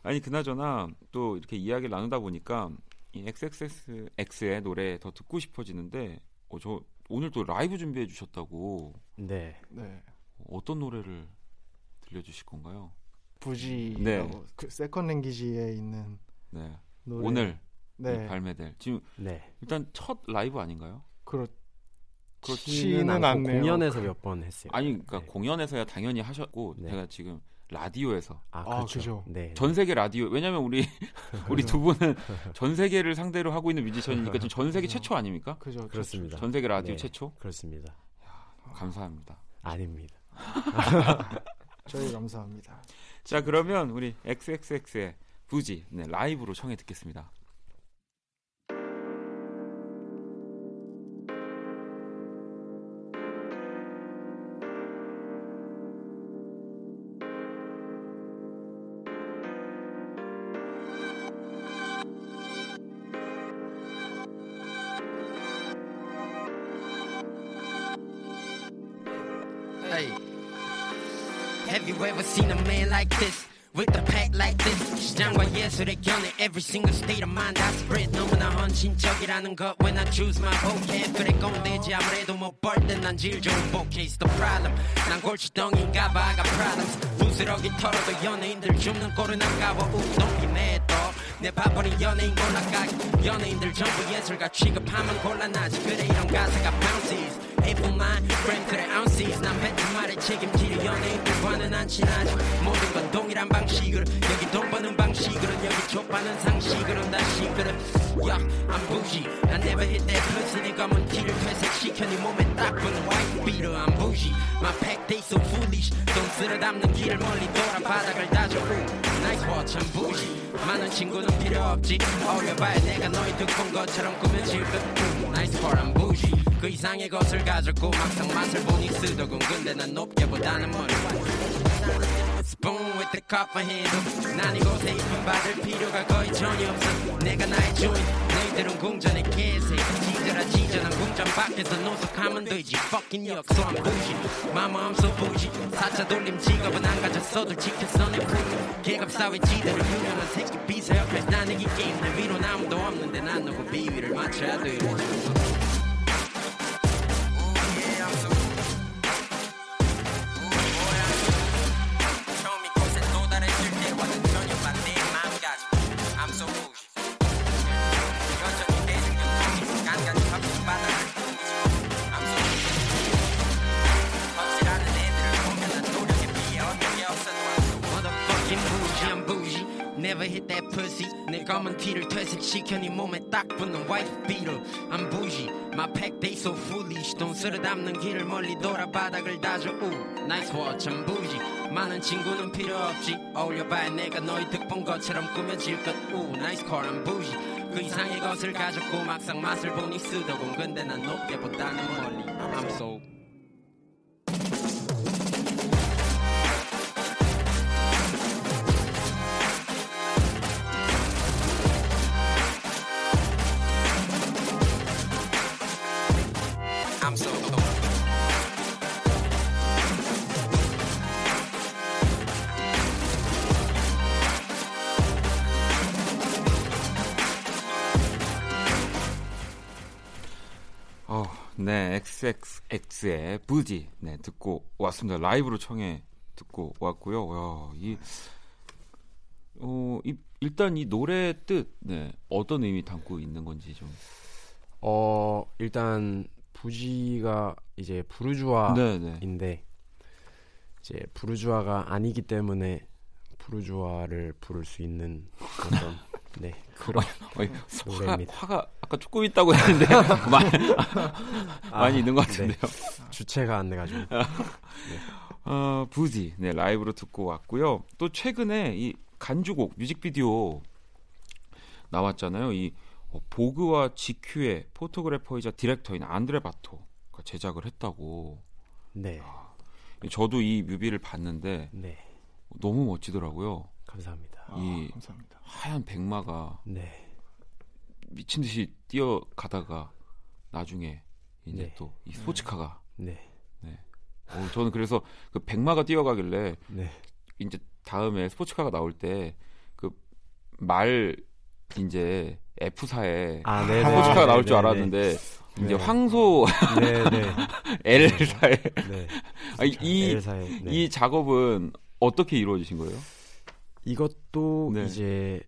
아니 그나저나 또 이렇게 이야기를 나누다 보니까 이 XXX의 노래 더 듣고 싶어지는데 어, 저 오늘 또 라이브 준비해 주셨다고. 네. 네. 어떤 노래를 들려주실 건가요? Bougie 네. 그 Second Language에 있는 네. 노래. 오늘 네. 발매될 지금 네. 일단 첫 라이브 아닌가요? 그렇 그렇지는 않네요. 공연에서 몇 번 했어요. 아니 그러니까 네. 공연에서야 당연히 하셨고 네. 제가 지금 라디오에서 아, 아 그렇죠. 네. 전 세계 라디오 왜냐면 우리 우리 두 분은 전 세계를 상대로 하고 있는 뮤지션이니까 지금 전 세계 최초 아닙니까? 그죠. 그렇습니다. 전 세계 라디오 네. 최초? 그렇습니다. 야, 감사합니다. 아닙니다. 저희 감사합니다. 자 그러면 우리 XXX의 부지 네, 라이브로 청해 듣겠습니다. Hey. Have you ever seen a man like this? With a pack like this 시장과 예술의 견해 Every single state of mind I spread 너무나 헌신적이라는 것 When I choose my vocab 그래 꼰대지 아무래도 못벌땐난질 좋은 vocab's the problem 난 골치덩이인가 봐 I got problems 부스러기 털어도 연예인들 줍는 꼴은 아까워 Ooh, don't be mad though 내 바보는 연예인 골라가기 연예인들 전부 예술가 취급하면 곤란하지 그래 이런 가사가 bounces 9 프랭크의 ounces 난 뱉은 말에 책임지려 연예인들과는 안 친하지. 모든 건 동일한 방식으로. 여기 돈 버는 방식으로. 여기 족바는 상식으로. 다시 그래 Yeah I'm bougie. I never hit that pussy. 내 검은 티를 퇴색시켜. 네 몸에 딱 붙는 white beater I'm bougie. My pack they so foolish. 돈 쓸어 담는 길을 멀리 돌아 바닥을 다져. Nice watch. I'm bougie. 많은 친구는 필요 없지. 어려봐야 내가 너희 듣본 것처럼 꾸며질 듯. Nice for I'm bougie. 그 이상의 것을 가 졌고 막상 맛을 보니 쓰더군. 근데 난 높게보다는 머리 Spoon with the copper handle 난 이곳에 이쁨 받을 필요가 거의 전혀 없어. 내가 나의 주인. 너희들은 궁전의 개새. 지저라 지저난 궁전 밖에서 노숙하면 되지. Fucking so I'm bougie. Mama I'm so bougie. 사차 돌림 직업은 안 가졌어도 지켰어 내 품을 계급 사회 지대로 유명한 새끼 비서 옆에 나내기 게임. 내 위로 아무도 없는데 난 누구 비위를 맞춰야 돼 never hit that pussy 내 검은 티를 퇴색시켜 네 몸에 딱 붙는 white beater I'm bougie my pack they so foolish 돈 쓸어 담는 길을 멀리 돌아 바닥을 다져 Ooh, nice watch I'm bougie 많은 친구는 필요 없지 어울려봐야 내가 너희 득본 것처럼 꾸며질 것 Ooh, nice car I'm bougie 그 이상의 것을 가졌고 막상 맛을 보니 쓰더군 근데 난 높게보다는 멀리 I'm so XXX의 부지 네 듣고 왔습니다. 라이브로 청해 듣고 왔고요. 야, 이 어, 이, 일단 이 노래 뜻, 네, 어떤 의미 담고 있는 건지 좀. 어, 일단 부지가 이제 부르주아인데 네, 네. 이제 부르주아가 아니기 때문에 부르주아를 부를 수 있는 어떤 네 그런 어이. 화가, 화가 아까 조금 있다고 했는데 많이, 아, 많이 있는 것 같은데요. 네. 주체가 안 돼가지고. 네. 어, 부지 네 라이브로 듣고 왔고요. 또 최근에 이 간주곡 뮤직비디오 나왔잖아요. 이 어, 보그와 GQ의 포토그래퍼이자 디렉터인 안드레 바토가 제작을 했다고. 네. 아, 저도 이 뮤비를 봤는데 네. 너무 멋지더라고요. 감사합니다. 이 아, 감사합니다. 하얀 백마가 네. 미친 듯이 뛰어가다가 나중에 이제 네. 또이 스포츠카가 네. 네. 어, 저는 그래서 그 백마가 뛰어가길래 네. 이제 다음에 스포츠카가 나올 때 그 말 이제 F사에 아, 네, 네. 스포츠카가 네, 나올 줄 알았는데 이제 황소 L사에 아, 이, 이 작업은 어떻게 이루어지신 거예요? 이것도 이제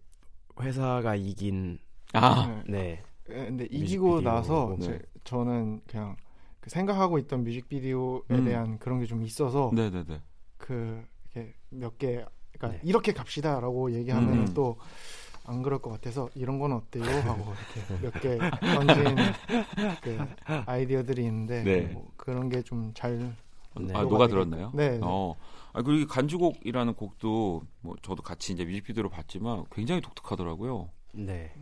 회사가 이긴 아. 네. 네. 근데 이기고 나서 네. 저는 그냥 그 생각하고 있던 뮤직비디오에 음. 대한 그런 게 좀 있어서 네네네. 그 이렇게 몇개 그러니까 네. 이렇게 갑시다라고 얘기하면 음. 또안 그럴 것 같아서 이런 건 어때요 하고 이렇게 몇 개 던진 그 아이디어들이 있는데 네. 뭐 그런 게 좀잘 네. 아, 녹아 들었나요? 네. 어. 아, 그리고 간주곡이라는 곡도 뭐 저도 같이 이제 뮤직비디오로 봤지만 굉장히 독특하더라고요. 네.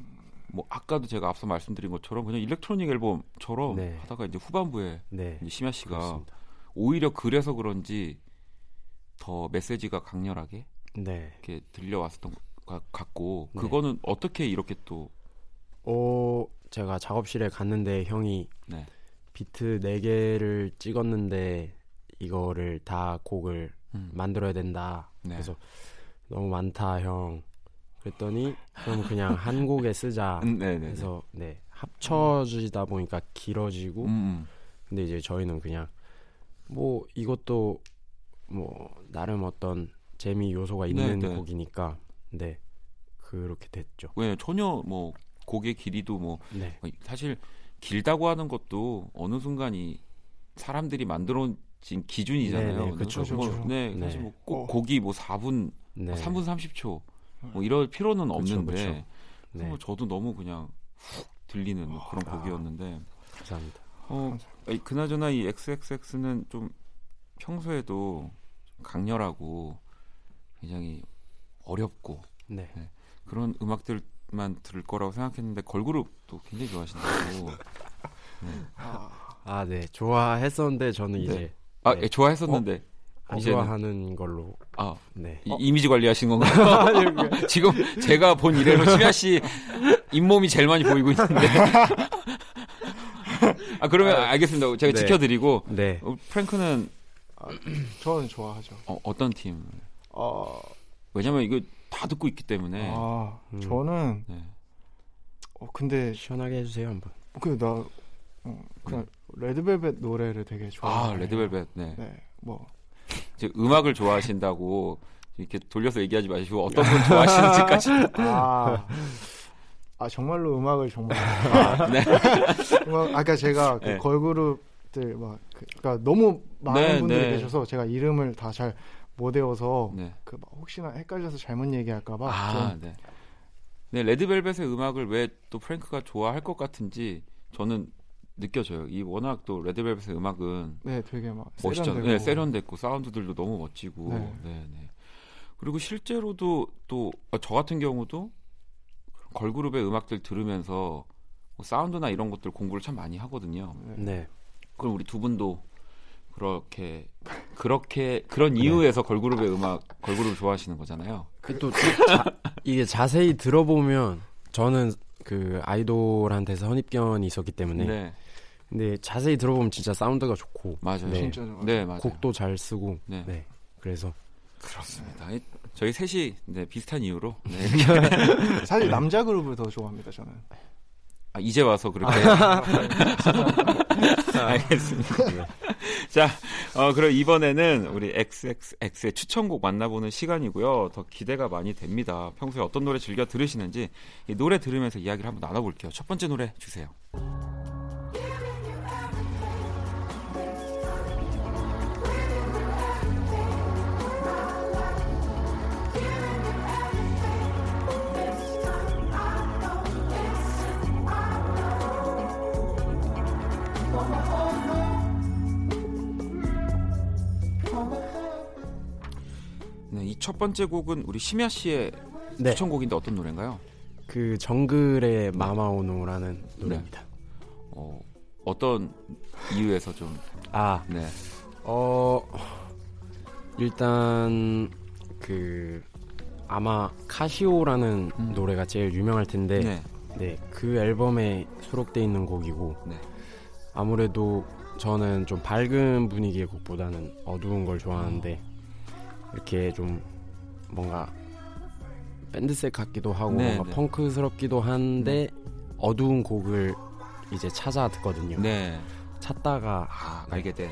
뭐 아까도 제가 앞서 말씀드린 것처럼 그냥 일렉트로닉 앨범처럼 네. 하다가 이제 후반부에 네. 이제 심야 씨가 그렇습니다. 오히려 그래서 그런지 더 메시지가 강렬하게 네. 이렇게 들려왔었던 것 같고 네. 그거는 어떻게 이렇게 또 어, 제가 작업실에 갔는데 형이 네. 비트 4개를 찍었는데 이거를 다 곡을 음. 만들어야 된다. 네. 그래서 너무 많다 형. 그랬더니 그럼 그냥 한 곡에 쓰자. 음, 네, 네, 네. 그래서 네 합쳐지다 보니까 길어지고. 음, 음. 근데 이제 저희는 그냥 뭐 이것도 뭐 나름 어떤 재미 요소가 있는 네, 네. 곡이니까 네 그렇게 됐죠. 왜 전혀 뭐 곡의 길이도 뭐 네. 사실 길다고 하는 것도 어느 순간이 사람들이 만들어 진 기준이잖아요. 그렇죠. 뭐, 네, 사실 뭐꼭 어. 곡이 뭐 4분, 네. 3분 30초 뭐 이럴 필요는 없는데 그쵸, 그쵸. 네. 뭐 저도 너무 그냥 훅 들리는 뭐 그런 아, 곡이었는데 감사합니다. 어, 그나저나 이 XXX는 좀 평소에도 강렬하고 굉장히 어렵고 네. 네. 그런 음악들만 들을 거라고 생각했는데 걸그룹도 굉장히 좋아하신다고. 네. 아, 네. 좋아했었는데 저는 네. 이제 아, 네. 좋아했었는데 어? 안 좋아하는 걸로. 아, 네. 이, 이미지 관리하신 건가요? 지금 제가 본 이래로 심야 씨 잇몸이 제일 많이 보이고 있는데. 아 그러면 아, 알겠습니다. 제가 네. 지켜드리고. 네. 어, 프랭크는 아, 저는 좋아하죠. 어, 어떤 팀? 어 왜냐면 이거 다 듣고 있기 때문에. 아 음. 저는. 네. 어 근데 시원하게 해주세요 한번. 그나 어, 그냥 네. 레드벨벳 노래를 되게 좋아해요. 아 레드벨벳. 네. 네. 뭐 이제 음악을 좋아하신다고 이렇게 돌려서 얘기하지 마시고 어떤 분 좋아하시는지까지. 아, 아 정말로 음악을 정말. 아, 네. 음악, 아까 제가 그 네. 걸그룹들 막 그, 그러니까 너무 많은 네, 분들이 네. 계셔서 제가 이름을 다 잘 못 외워서 네. 그 혹시나 헷갈려서 잘못 얘기할까봐. 아, 네. 네 레드벨벳의 음악을 왜 또 프랭크가 좋아할 것 같은지 저는 느껴져요. 이 워낙 또 레드벨벳의 음악은 네, 되게 막 멋있잖아요. 네, 세련됐고 사운드들도 너무 멋지고. 네. 네, 네. 그리고 실제로도 또저 어, 같은 경우도 걸그룹의 음악들 들으면서 뭐 사운드나 이런 것들 공부를 참 많이 하거든요. 네. 그럼 우리 두 분도 그렇게 그렇게 그런 네. 이유에서 걸그룹의 음악 걸그룹을 좋아하시는 거잖아요. 또 자, 이게 자세히 들어보면 저는 그 아이돌한테서 선입견이 있었기 때문에 네. 근데 자세히 들어보면 진짜 사운드가 좋고 맞아요. 네. 진짜 네, 맞아요. 곡도 잘 쓰고 네. 네. 그래서 그렇습니다. 저희 셋이 네, 비슷한 이유로 네, 사실 남자 그룹을 더 좋아합니다. 저는. 아, 이제 와서 그렇게. 알겠습니다. 네. 자, 어, 그럼 이번에는 우리 XXX의 추천곡 만나보는 시간이고요. 더 기대가 많이 됩니다. 평소에 어떤 노래 즐겨 들으시는지 이 노래 들으면서 이야기를 한번 나눠볼게요. 첫 번째 노래 주세요. 첫 번째 곡은 우리 심야 씨의 네. 추천곡인데 어떤 노래인가요? 그 정글의 마마오노라는 노래입니다. 네. 어, 어떤 이유에서 좀 아, 네. 어 일단 그 아마 카시오라는 음. 노래가 제일 유명할 텐데 네. 네, 그 앨범에 수록돼 있는 곡이고 네. 아무래도 저는 좀 밝은 분위기의 곡보다는 어두운 걸 좋아하는데 어. 이렇게 좀 뭔가 밴드색 같기도 하고 네, 뭔가 네. 펑크스럽기도 한데 네. 어두운 곡을 이제 찾아 듣거든요. 네. 찾다가 아, 알게 된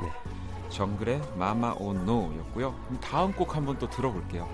네. 정글의 마마 온노였고요. 다음 곡 한번 또 들어볼게요.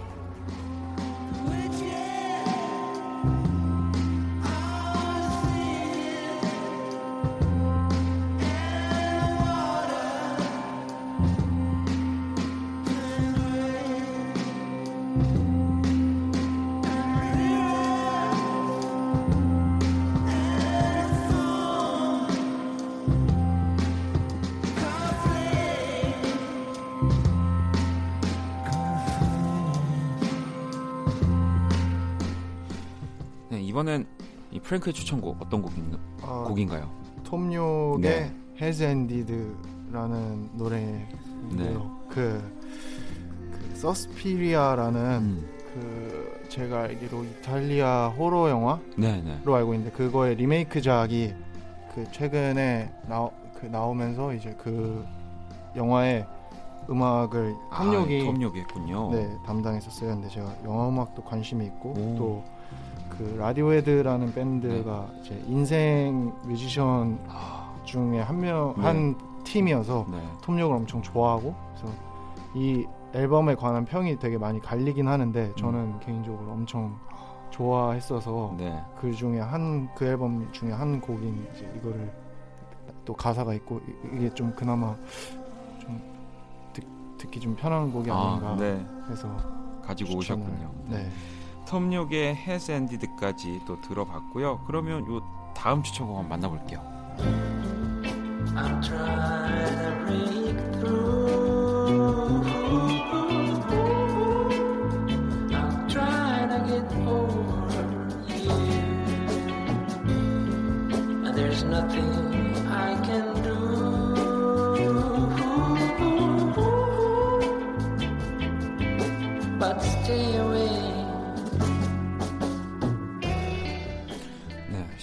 프랭크의 추천곡 어떤 곡인, 어, 곡인가요? Thom Yorke의 네. Has Ended라는 노래인데요. 네. 그, 그 Suspiria라는 음. 그 제가 알기로 이탈리아 호러 영화로 네, 네. 알고 있는데 그거의 리메이크작이 그 최근에 나오, 그 나오면서 이제 그 영화의 음악을 Thom Yorke이 아, Thom Yorke이 했군요. 네 담당했었어요. 근데 제가 영화 음악도 관심이 있고 또 그 라디오헤드라는 밴드가 네. 제 인생 뮤지션 아. 중에 한 명한 네. 팀이어서 네. 톱력을 엄청 좋아하고 그래서 이 앨범에 관한 평이 되게 많이 갈리긴 하는데 저는 음. 개인적으로 엄청 좋아했어서 네. 그 중에 한 그 앨범 중에 한 곡인 이제 이거를 또 가사가 있고 이게 좀 그나마 좀 듣, 듣기 좀 편한 곡이 아, 아닌가 아, 네. 해서 가지고 오셨군요. 네. 텀력의 해스 앤디드까지 또 들어봤고요. 그러면 요 다음 추천곡 한번 만나볼게요.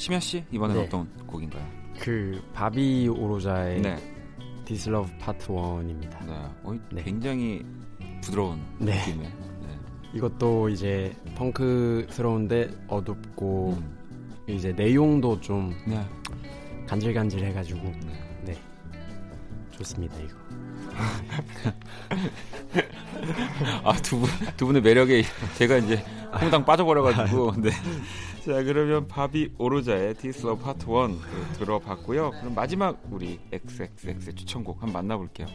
심야 씨 이번엔 네. 어떤 곡인가요? 그 바비 오로자의 네. This Love Part 1입니다. 네. 어, 네. 굉장히 부드러운 네. 느낌의. 네. 이것도 이제 펑크스러운데 어둡고 음. 이제 내용도 좀 네. 간질간질해가지고 네. 네. 좋습니다 이거. 아두 분 두 분의 매력에 제가 이제 홍당 빠져버려가지고 네. 자 그러면 Bobby Oroza의 This Love Part 1 들어봤고요. 그럼 마지막 우리 XXX 추천곡 한번 만나볼게요.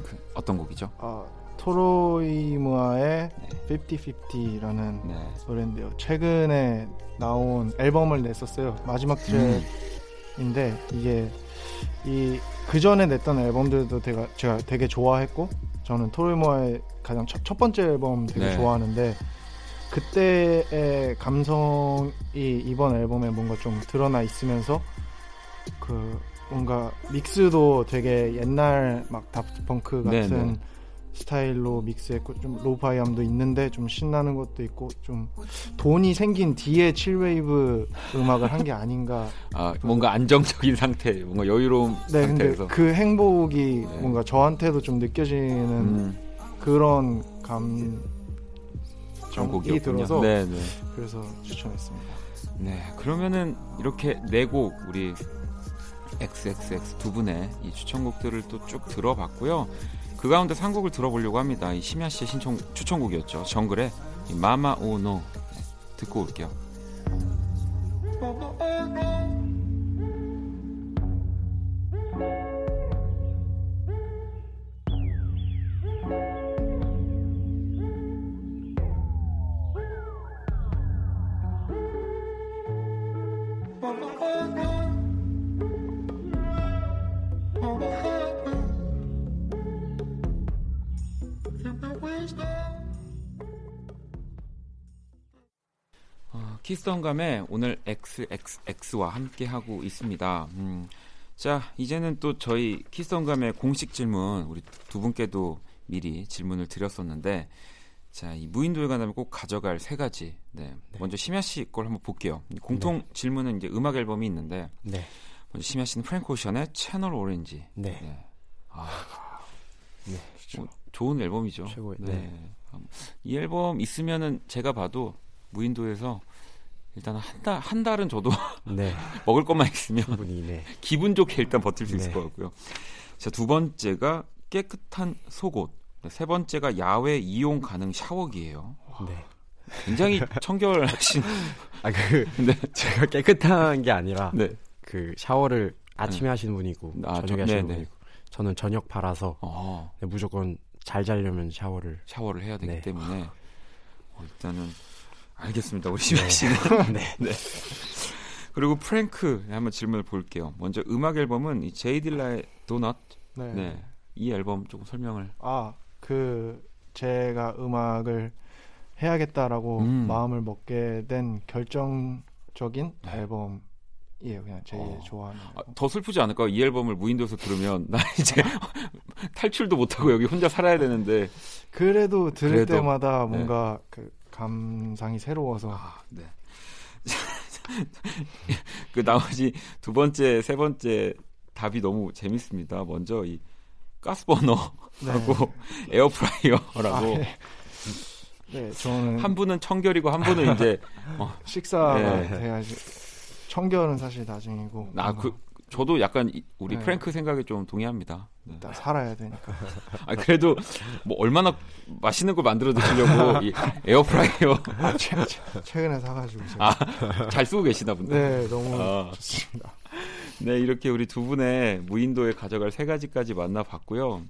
프랭크 어떤 곡이죠? 아 토로이무아의 네. 5050라는 네. 노래인데요. 최근에 나온 앨범을 냈었어요. 마지막 음. 트랙인데 음. 이게 이 그 전에 냈던 앨범들도 제가, 제가 되게 좋아했고 저는 토로이무아의 가장 첫, 첫 번째 앨범 되게 네. 좋아하는데 그때의 감성이 이번 앨범에 뭔가 좀 드러나 있으면서 그 뭔가 믹스도 되게 옛날 막 다프트펑크 같은 네네. 스타일로 믹스했고 좀 로파이함도 있는데 좀 신나는 것도 있고 좀 돈이 생긴 뒤에 칠웨이브 음악을 한 게 아닌가. 아 뭔가 안정적인 상태, 뭔가 여유로운 네, 상태에서. 근데 그 행복이 네. 뭔가 저한테도 좀 느껴지는 음. 그런 감. 정곡이 들어서 네, 네. 그래서 추천했습니다. 네, 그러면은 이렇게 네 곡 우리 XXX 두 분의 이 추천곡들을 또 쭉 들어봤고요. 그 가운데 상곡을 들어보려고 합니다. 이 심야 씨의 신청 추천곡이었죠. 정글의 마마 오노 네, 듣고 올게요. 키스턴감에 오늘 XXX와 함께 하고 있습니다. 음, 자, 이제는 또 저희 키스턴감의 공식 질문 우리 두 분께도 미리 질문을 드렸었는데 자, 이 무인도에 가면 꼭 가져갈 세 가지. 네. 네. 먼저 심야 씨 걸 한번 볼게요. 공통 네. 질문은 이제 음악 앨범이 있는데 네. 먼저 심야 씨는 Frank Ocean의 Channel Orange. 네. 네. 아. 네. 뭐, 좋은 앨범이죠. 최고의. 네. 네. 이 앨범 있으면은 제가 봐도 무인도에서 일단 한 달, 한 달은 저도 네. 먹을 것만 있으면 충분히, 네. 기분 좋게 일단 버틸 수 네. 있을 것 같고요. 자, 두 번째가 깨끗한 속옷. 네, 세 번째가 야외 이용 가능 샤워기예요. 네. 굉장히 청결하신. 아, 그, 네. 제가 깨끗한 게 아니라, 네. 그 샤워를 아침에 네. 하시는 분이고, 아, 저녁에 저, 하시는 분이고, 저는 저녁 팔아서 어. 무조건 잘 자려면 샤워를. 샤워를 해야 되기 때문에, 어, 일단은 알겠습니다. 우리 시아 네. 씨는. 네. 네. 그리고 프랭크 한번 질문을 볼게요. 먼저 음악 앨범은 이 제이딜라의 도넛. 네. 네. 이 앨범 조금 설명을. 아, 그 제가 음악을 해야겠다라고 음. 마음을 먹게 된 결정적인 네. 앨범. 이에요 그냥 제일 어. 좋아하는 아, 더 슬프지 않을까 이 앨범을 무인도에서 들으면 나 이제 탈출도 못하고 여기 혼자 살아야 되는데 그래도 들을 그래도, 때마다 네. 뭔가 네. 그 감상이 새로워서 아, 네. 그 나머지 두 번째 세 번째 답이 너무 재밌습니다 먼저 이 가스버너하고 네. 에어프라이어라고 아, 네. 네, 저는 한 분은 청결이고 한 분은 이제 어, 식사가 네. 돼야지. 청결은 사실 나중이고. 아, 그 저도 약간 우리 네. 프랭크 생각에 좀 동의합니다. 네. 살아야 되니까. 아 그래도 뭐 얼마나 맛있는 걸 만들어 드시려고 이 에어프라이어. 아, 최, 최근에 사가지고. 아잘 쓰고 계시나 본데. 네, 너무 아. 좋습니다. 네, 이렇게 우리 두 분의 무인도에 가져갈 세 가지까지 만나봤고요.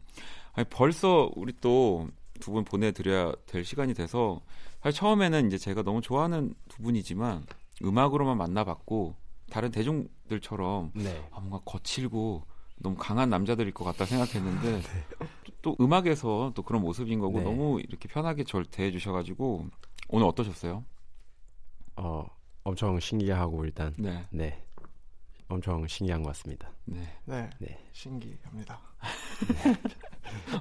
아니, 벌써 우리 또 두 분 보내드려야 될 시간이 돼서 사실 처음에는 이제 제가 너무 좋아하는 두 분이지만 음악으로만 만나봤고 다른 대중들처럼 네. 아, 뭔가 거칠고 너무 강한 남자들일 것 같다 생각했는데 네. 또, 또, 음악에서 또 그런 모습인 거고 네. 너무 이렇게 편하게 절 대해 주셔가지고 오늘 어떠셨어요? 어 엄청 신기하고 일단 네. 네. 엄청 신기한 것 같습니다. 네. 네. 네. 신기합니다. 네.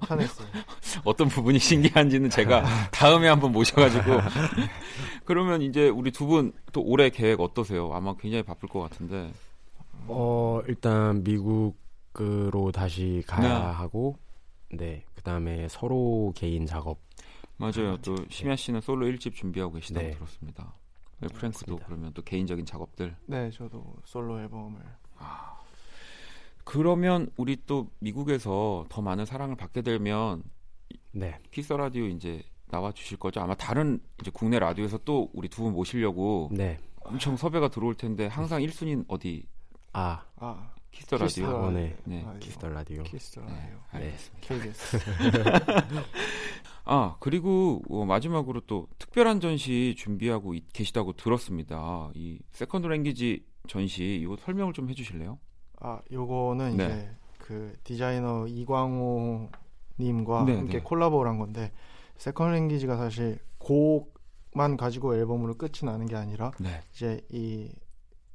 편했어요. 어떤 부분이 신기한지는 제가 다음에 한번 모셔가지고. 그러면 이제 우리 두 분 또 올해 계획 어떠세요? 아마 굉장히 바쁠 것 같은데. 어, 일단 미국으로 다시 가야 네. 하고, 네. 그 다음에 서로 개인 작업. 맞아요. 또 심야 씨는 솔로 1집 준비하고 계시다고 네. 들었습니다. 네, 프랭크도 그러면 또 개인적인 작업들. 네, 저도 솔로 앨범을. 아, 그러면 우리 또 미국에서 더 많은 사랑을 받게 되면 네. 키스 라디오 이제 나와 주실 거죠? 아마 다른 이제 국내 라디오에서 또 우리 두 분 모시려고 네. 엄청 섭외가 들어올 텐데 항상 1순위는 어디? 아, 아 키스 라디오. 아, 네. 네. 키스 라디오. 키스 라디오. 네. KBS. 아, 그리고 어, 마지막으로 또 특별한 전시 준비하고 계시다고 들었습니다. 이 Second Language 전시 이거 설명을 좀 해주실래요? 아, 요거는 네. 이제 그 디자이너 이광호 님과 네, 함께 네. 콜라보를 한 건데 Second Language가 사실 곡만 가지고 앨범으로 끝이 나는 게 아니라 네. 이제 이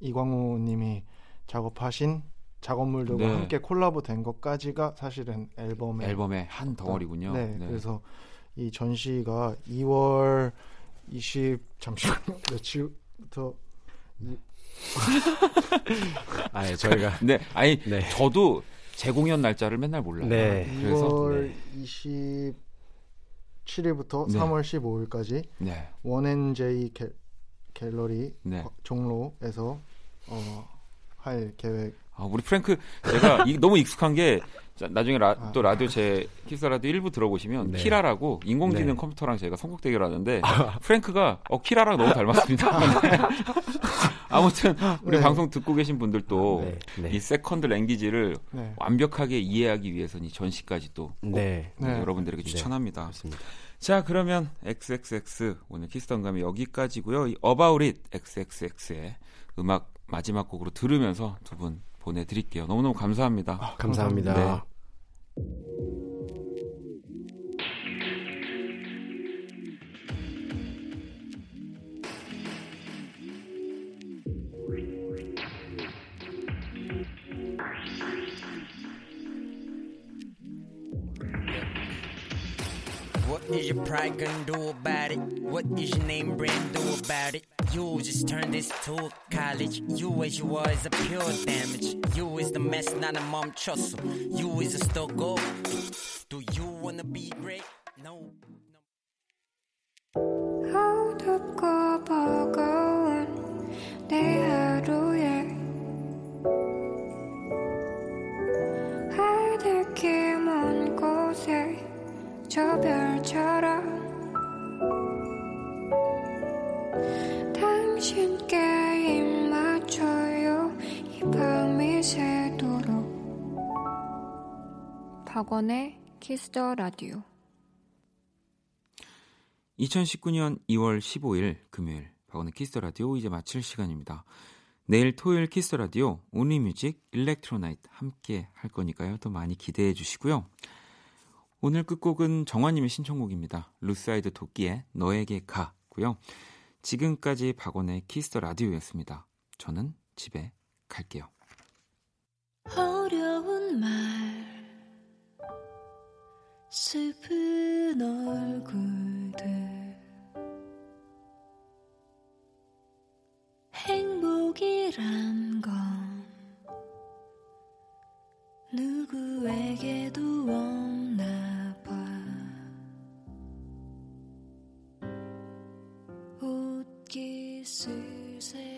이광호 님이 작업하신 작업물들과 네. 함께 콜라보 된 것까지가 사실은 앨범의 앨범의 한 덩어리군요. 네, 네. 그래서 이 전시가 2월 20 잠시만요. 며칠부터 이... 아, 예, 저희가 네, 아니 네. 저도 재공연 날짜를 맨날 몰라요. 네. 그래서 2월 네. 27일부터 네. 3월 15일까지 네. 원앤제이 갤러리 네. 종로에서 어, 할 계획. 아, 우리 프랭크 제가 이, 너무 익숙한 게 자, 나중에 라, 아. 또 라디오 제 키스 라디오 일부 들어보시면 네. 키라라고 인공지능 네. 컴퓨터랑 제가 선곡 대결하는데 아. 프랭크가 어 키라랑 너무 닮았습니다. 아무튼 우리 네. 방송 듣고 계신 분들도 네. 네. 이 Second Language를 네. 완벽하게 이해하기 위해서는 이 전시까지 또 네. 여러분들에게 추천합니다. 자 그러면 XXX 오늘 키스던감이 여기까지고요. 이 About It XXX의 음악 마지막 곡으로 들으면서 두분 보내드릴게요. 너무너무 감사합니다. 아, 감사합니다. 네. What is your pride gonna do about it? What is your name brand do about it? You just turn this to a college. You as you are is a pure damage. You is the mess, not a mom 쳤어. You is a struggle. Do you wanna be great? No. 어둡고 버거운 내 하루에 하늘길 먼 곳에 저 별처럼 박원의 Kiss the Radio 2019년 2월 15일 금요일 박원의 Kiss the Radio 이제 마칠 시간입니다. 내일 토요일 Kiss the Radio Only Music Electro Night 함께 할 거니까요. 또 많이 기대해 주시고요. 오늘 끝곡은 정화님의 신청곡입니다. 루사이드 Dok2의 너에게 가고요. 지금까지 박원의 Kiss the Radio였습니다. 저는 집에 갈게요. 어려운 말 슬픈 얼굴들 행복이란 건 누구에게도 원 say